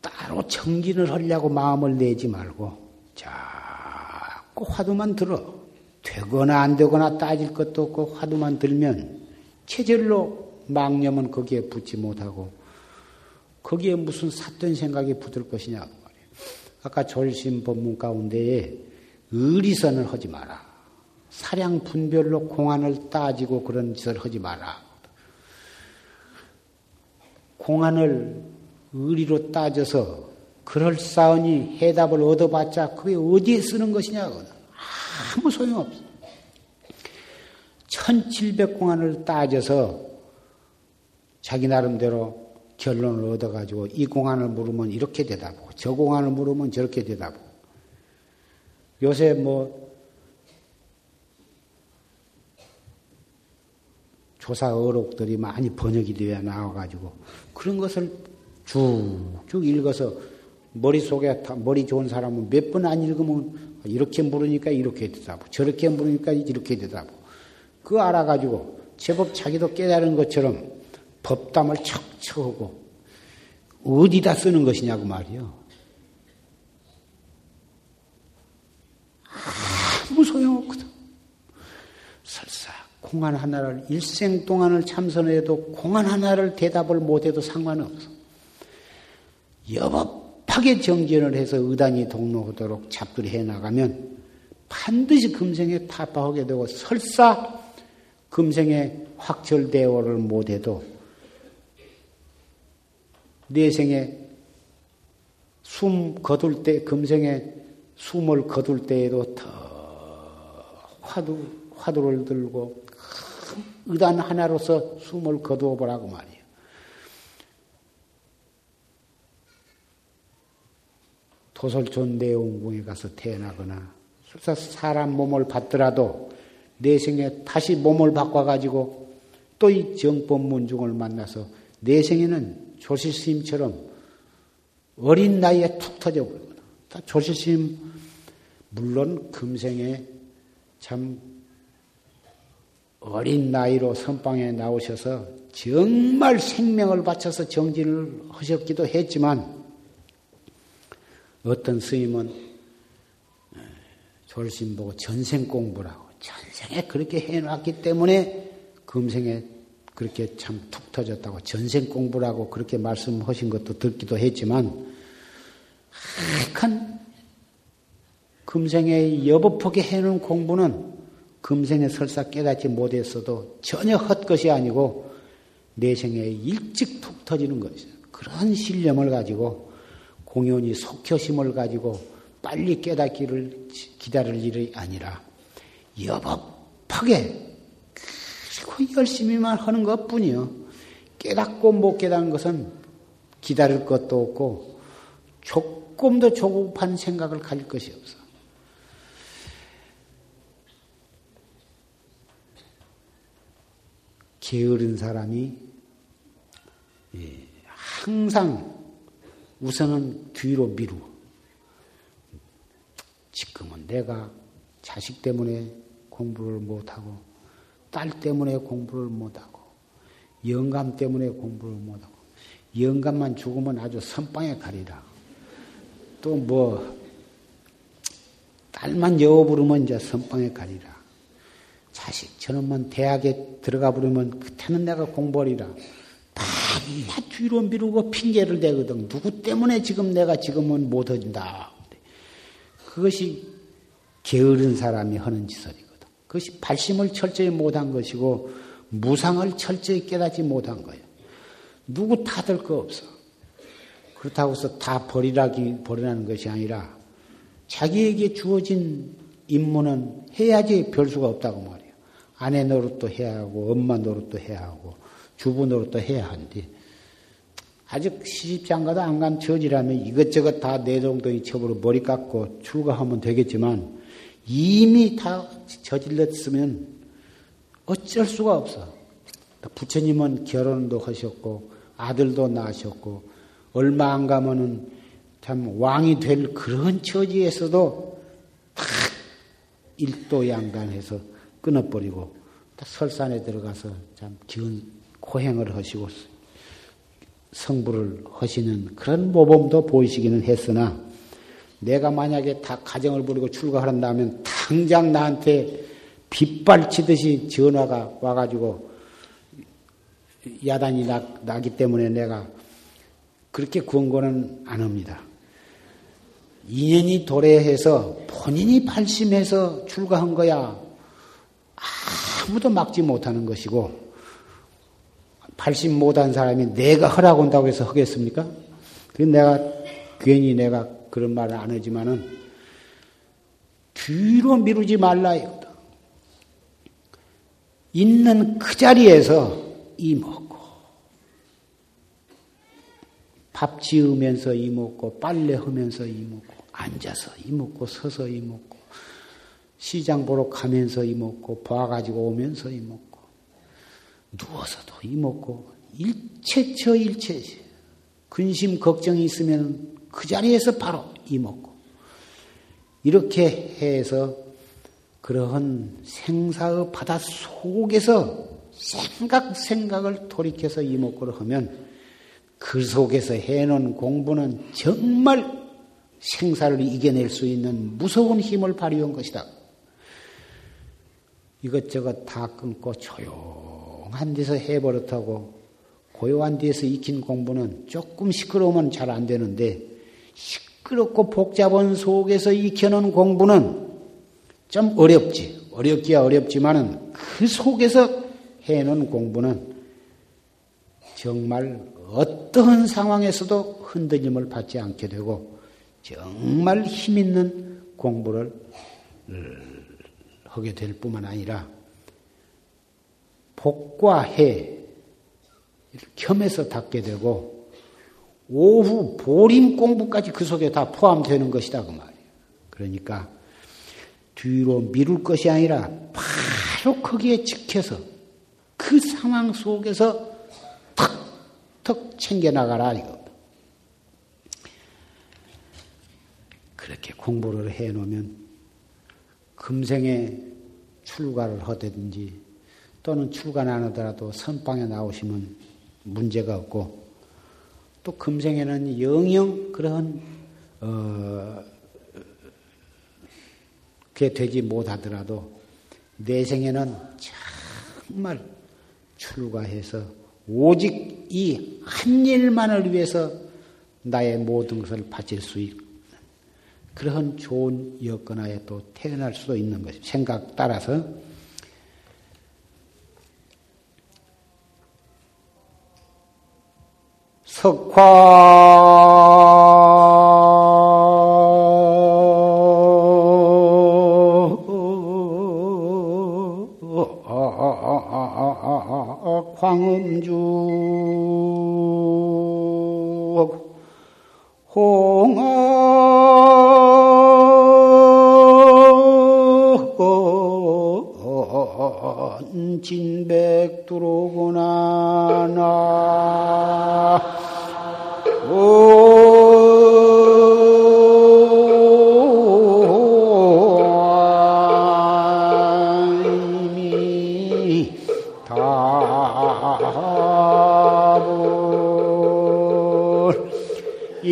따로 정진을 하려고 마음을 내지 말고 자 꾸 화두만 들어. 되거나 안 되거나 따질 것도 없고 화두만 들면 체질로 망념은 거기에 붙지 못하고 거기에 무슨 삿된 생각이 붙을 것이냐 말이에요. 아까 졸심 법문 가운데에 의리선을 하지 마라. 사량 분별로 공안을 따지고 그런 짓을 하지 마라. 공안을 의리로 따져서 그럴싸하니 해답을 얻어봤자 그게 어디에 쓰는 것이냐고. 아무 소용없어. 1700공안을 따져서 자기 나름대로 결론을 얻어가지고 이 공안을 물으면 이렇게 대답하고 저 공안을 물으면 저렇게 대답하고 요새 뭐 조사 어록들이 많이 번역이 되어 나와가지고 그런 것을 쭉쭉 읽어서 머릿속에 머리 좋은 사람은 몇 번 안 읽으면 이렇게 물으니까 이렇게 대답하고 저렇게 물으니까 이렇게 대답하고 그거 알아가지고 제법 자기도 깨달은 것처럼 법담을 척척하고 어디다 쓰는 것이냐고 말이요. 아무 소용없거든. 설사 공안 하나를 일생 동안을 참선해도 공안 하나를 대답을 못해도 상관없어. 여법 하게 정진을 해서 의단이 동로하도록 잡들이 해나가면 반드시 금생에 타파하게 되고 설사 금생에 확철대오를 못해도 내생에 숨 거둘 때 금생에 숨을 거둘 때에도 더 화두 화두를 들고 의단 하나로서 숨을 거두어 보라고 말이에요. 도솔촌 내용궁에 가서 태어나거나 사람 몸을 받더라도 내 생에 다시 몸을 바꿔가지고 또 이 정법문중을 만나서 내 생에는 조실스님처럼 어린 나이에 툭 터져 버리거나 조실스님 물론 금생에 참 어린 나이로 선방에 나오셔서 정말 생명을 바쳐서 정진을 하셨기도 했지만 어떤 스님은 졸심 보고 전생 공부라고 전생에 그렇게 해놨기 때문에 금생에 그렇게 참 툭 터졌다고 전생 공부라고 그렇게 말씀하신 것도 듣기도 했지만 하한 금생에 여법하게 해놓은 공부는 금생에 설사 깨닫지 못했어도 전혀 헛것이 아니고 내생에 일찍 툭 터지는 것이죠. 그런 신념을 가지고 공연히 속효심을 가지고 빨리 깨닫기를 기다릴 일이 아니라 여법하게 그리고 열심히만 하는 것 뿐이요. 깨닫고 못 깨닫는 것은 기다릴 것도 없고 조금도 조급한 생각을 가질 것이 없어. 게으른 사람이 예, 항상 우선은 뒤로 미루. 지금은 내가 자식 때문에 공부를 못하고 딸 때문에 공부를 못하고 영감 때문에 공부를 못하고 영감만 죽으면 아주 선방에 가리라. 또 뭐 딸만 여워 부르면 이제 선방에 가리라. 자식 저놈만 대학에 들어가 버리면 그때는 내가 공부하리라. 밤낮 뒤로 미루고 핑계를 대거든. 누구 때문에 지금 내가 지금은 못한다. 그것이 게으른 사람이 하는 짓이거든. 그것이 발심을 철저히 못한 것이고 무상을 철저히 깨닫지 못한 거예요. 누구 탓할 거 없어. 그렇다고 해서 다 버리라기 버리라는 것이 아니라 자기에게 주어진 임무는 해야지 별 수가 없다고 말이에요. 아내 노릇도 해야 하고 엄마 노릇도 해야 하고 주부 노릇도 해야 하는데 아직 시집장가도 안 간 처지라면 이것저것 다 내정동이 첩으로 머리 깎고 출가하면 되겠지만 이미 다 저질렀으면 어쩔 수가 없어. 부처님은 결혼도 하셨고 아들도 낳으셨고 얼마 안 가면은 참 왕이 될 그런 처지에서도 다 일도양단해서 끊어버리고 설산에 들어가서 참 기운 고행을 하시고 성불을 하시는 그런 모범도 보이시기는 했으나 내가 만약에 다 가정을 부리고 출가한다면 당장 나한테 빗발치듯이 전화가 와가지고 야단이 나, 나기 때문에 내가 그렇게 권고는 안 합니다. 인연이 도래해서 본인이 발심해서 출가한 거야 아무도 막지 못하는 것이고 발심 못한 사람이 내가 허락 온다고 해서 하겠습니까? 그 내가 괜히 내가 그런 말을 안 하지만은 뒤로 미루지 말라 이거다. 있는 그 자리에서 이 먹고 밥 지으면서 이 먹고 빨래 하면서 이 먹고 앉아서 이 먹고 서서 이 먹고 시장 보러 가면서 이 먹고 봐가지고 오면서 이 먹고 누워서도 이먹고 일체처 일체시 근심 걱정이 있으면 그 자리에서 바로 이먹고 이렇게 해서 그러한 생사의 바다 속에서 생각 생각을 돌이켜서 이목구를 하면 그 속에서 해놓은 공부는 정말 생사를 이겨낼 수 있는 무서운 힘을 발휘한 것이다. 이것저것 다 끊고 조용 한 데서 해버릇하고 고요한 데서 익힌 공부는 조금 시끄러우면 잘 안 되는데 시끄럽고 복잡한 속에서 익혀놓은 공부는 좀 어렵지. 어렵기야 어렵지만은 그 속에서 해놓은 공부는 정말 어떠한 상황에서도 흔들림을 받지 않게 되고 정말 힘 있는 공부를 하게 될 뿐만 아니라 복과 해 겸해서 닦게 되고 오후 보림 공부까지 그 속에 다 포함되는 것이다 그 말이에요. 그러니까 뒤로 미룰 것이 아니라 바로 거기에 지켜서 그 상황 속에서 턱턱 챙겨 나가라 이거. 그렇게 공부를 해 놓으면 금생에 출가를 하든지 또는 출가 안 하더라도 선방에 나오시면 문제가 없고 또 금생에는 영영 그런 어, 그게 되지 못하더라도 내생에는 정말 출가해서 오직 이 한 일만을 위해서 나의 모든 것을 바칠 수 있는 그러한 좋은 여건하에 또 태어날 수도 있는 것이 생각 따라서 석화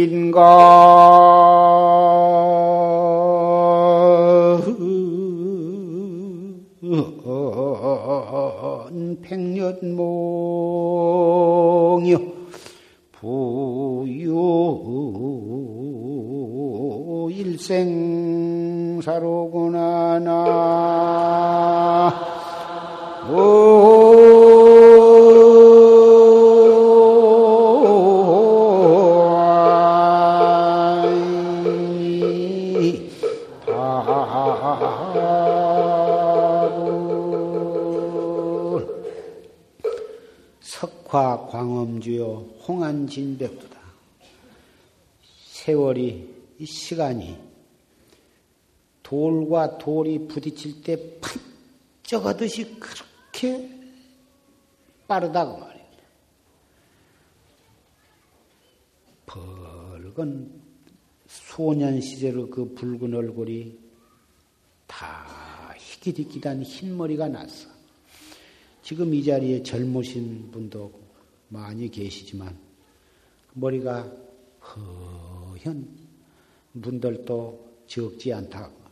인간 시간이 돌과 돌이 부딪힐 때 반짝하듯이 그렇게 빠르다고 말이에요. 붉은 소년 시절의 그 붉은 얼굴이 다 희기디기단 흰 머리가 났어. 지금 이 자리에 젊으신 분도 많이 계시지만 머리가 허연 분들도 적지 않다고 합니다.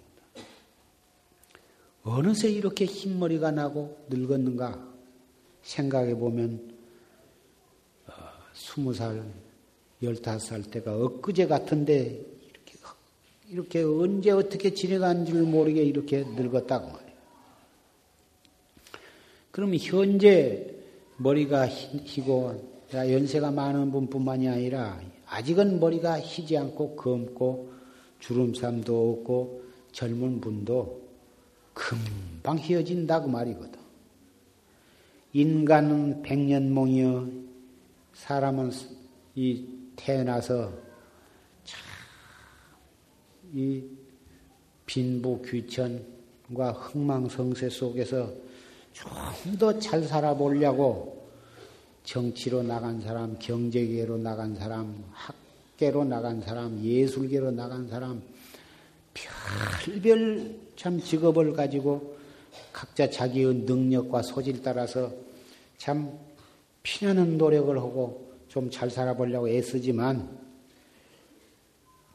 어느새 이렇게 흰머리가 나고 늙었는가 생각해 보면 어, 스무 살, 열다섯 살 때가 엊그제 같은데 이렇게 이렇게 언제 어떻게 지내간 줄 모르게 이렇게 늙었다고 말이에요. 그러면 현재 머리가 희고 연세가 많은 분뿐만이 아니라 아직은 머리가 희지 않고 검고 주름삼도 없고 젊은 분도 금방 휘어진다고 말이거든. 인간은 백년몽이여 사람은 이 태어나서 참이 빈부 귀천과 흥망성쇠 속에서 좀 더 잘 살아보려고 정치로 나간 사람, 경제계로 나간 사람, 학 계로 나간 사람, 예술계로 나간 사람, 별별 참 직업을 가지고 각자 자기의 능력과 소질 따라서 참 피나는 노력을 하고 좀 잘 살아보려고 애쓰지만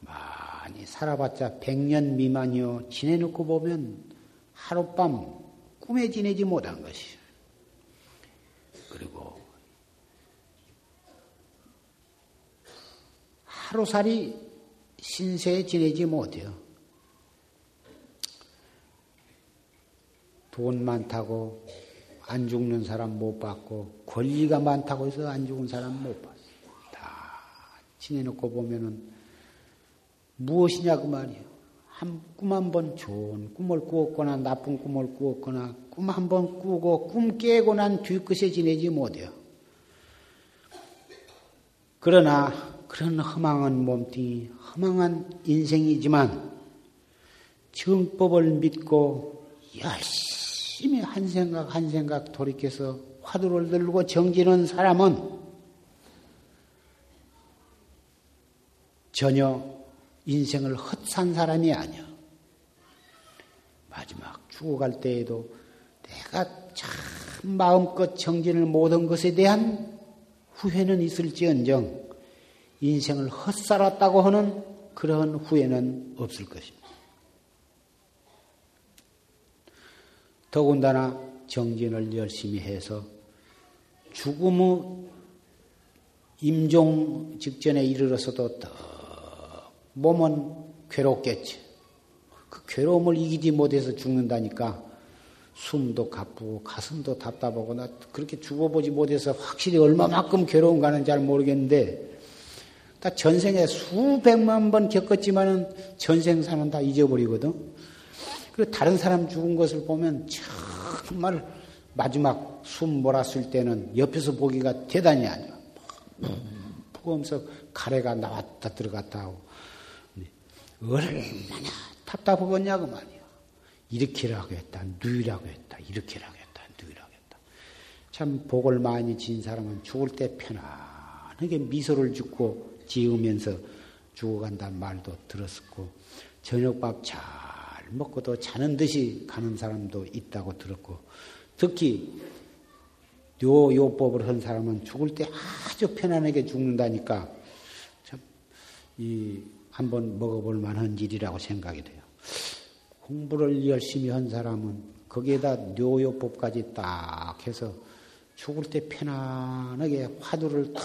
많이 살아봤자 100년 미만이요. 지내놓고 보면 하룻밤 꿈에 지내지 못한 것이요. 그리고 하루살이 신세에 지내지 못해요. 돈 많다고 안 죽는 사람 못 봤고 권리가 많다고 해서 안 죽은 사람 못 봤어. 다 지내놓고 보면은 무엇이냐 그 말이에요. 한 꿈 한 번 좋은 꿈을 꾸었거나 나쁜 꿈을 꾸었거나 꿈 한 번 꾸고 꿈 깨고 난 뒤끝에 지내지 못해요. 그러나 그런 허망한 몸뚱이, 허망한 인생이지만 정법을 믿고 열심히 한 생각 한 생각 돌이켜서 화두를 들고 정지는 사람은 전혀 인생을 헛산 사람이 아니야. 마지막 죽어갈 때에도 내가 참 마음껏 정진을 못한 것에 대한 후회는 있을지언정 인생을 헛살았다고 하는 그러한 후회는 없을 것입니다. 더군다나 정진을 열심히 해서 죽음의 임종 직전에 이르러서도 더 몸은 괴롭겠지. 그 괴로움을 이기지 못해서 죽는다니까 숨도 가쁘고 가슴도 답답하고 나 그렇게 죽어보지 못해서 확실히 얼마만큼 괴로운가는 잘 모르겠는데 다 전생에 수백만 번 겪었지만은 전생 사는 다 잊어버리거든. 그 다른 사람 죽은 것을 보면 정말 마지막 숨 몰았을 때는 옆에서 보기가 대단히 아니야. 푹하면서 가래가 나왔다 들어갔다 하고 얼마나 답답하겠냐고 말이야. 이렇게라고 했다, 누이라고 했다, 이렇게라고 했다, 누이라고 했다. 참 복을 많이 진 사람은 죽을 때 편안하게 미소를 짓고 지으면서 죽어간다는 말도 들었었고 저녁밥 잘 먹고도 자는 듯이 가는 사람도 있다고 들었고 특히 요 요법을 한 사람은 죽을 때 아주 편안하게 죽는다니까 참 이 한번 먹어볼 만한 일이라고 생각이 돼요. 공부를 열심히 한 사람은 거기에다 묘요법까지 딱 해서 죽을 때 편안하게 화두를 탁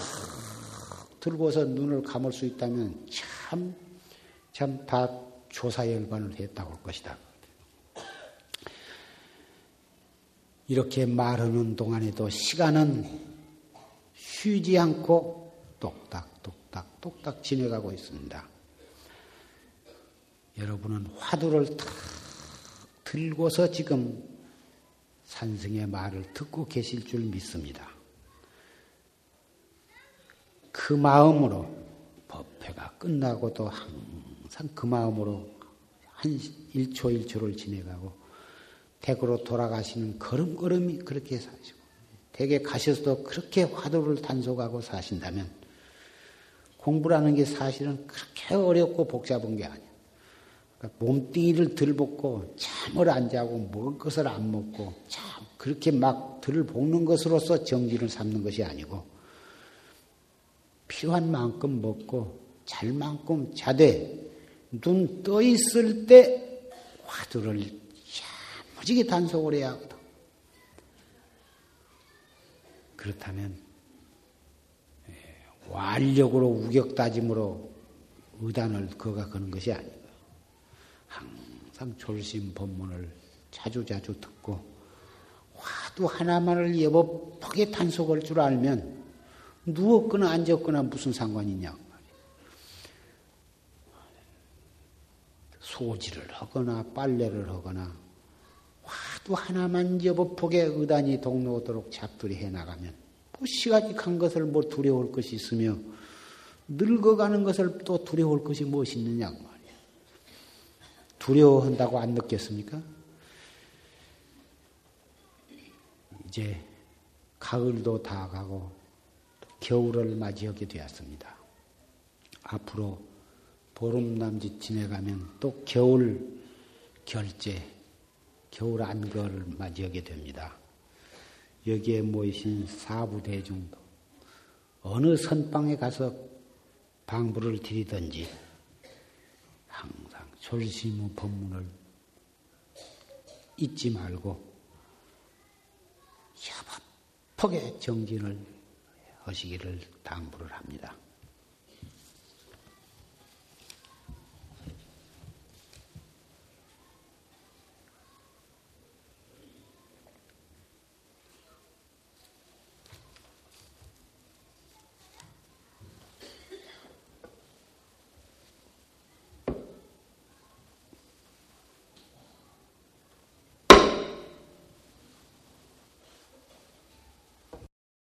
들고서 눈을 감을 수 있다면 참, 참 다 조사 열반을 했다고 할 것이다. 이렇게 말하는 동안에도 시간은 쉬지 않고 똑딱, 똑딱, 똑딱 지내가고 있습니다. 여러분은 화두를 탁 들고서 지금 산승의 말을 듣고 계실 줄 믿습니다. 그 마음으로 법회가 끝나고도 항상 그 마음으로 한 1초 1초를 지내가고 댁으로 돌아가시는 걸음걸음이 그렇게 사시고 댁에 가셔서도 그렇게 화두를 단속하고 사신다면 공부라는 게 사실은 그렇게 어렵고 복잡한 게 아니야. 그러니까 몸뚱이를 들볶고 잠을 안 자고 먹을 것을 안 먹고 참 그렇게 막 들볶는 것으로서 정진을 삼는 것이 아니고 필요한 만큼 먹고 잘 만큼 자되 눈 떠 있을 때 화두를 야무지게 단속을 해야 하거든. 그렇다면 예, 완력으로 우격다짐으로 의단을 그가 거는 것이 아니고 항상 졸심 법문을 자주자주 듣고 화두 하나만을 여법하게 단속할 줄 알면 누웠거나 앉았거나 무슨 상관이냐고 말이야. 소지를 하거나 빨래를 하거나 와도 하나만 여보폭에 의단이 동로오도록 잡들이 해나가면 뭐 시가직한 것을 뭐 두려울 것이 있으며 늙어가는 것을 또 두려울 것이 무엇이 있느냐고 말이야. 두려워한다고 안 느꼈습니까? 이제 가을도 다 가고 겨울을 맞이하게 되었습니다. 앞으로 보름 남짓 지내가면 또 겨울 결제, 겨울 안거를 맞이하게 됩니다. 여기에 모이신 사부 대중도 어느 선방에 가서 방부를 드리든지 항상 졸시무 법문을 잊지 말고 협업하게 정진을 하시기를 당부를 합니다.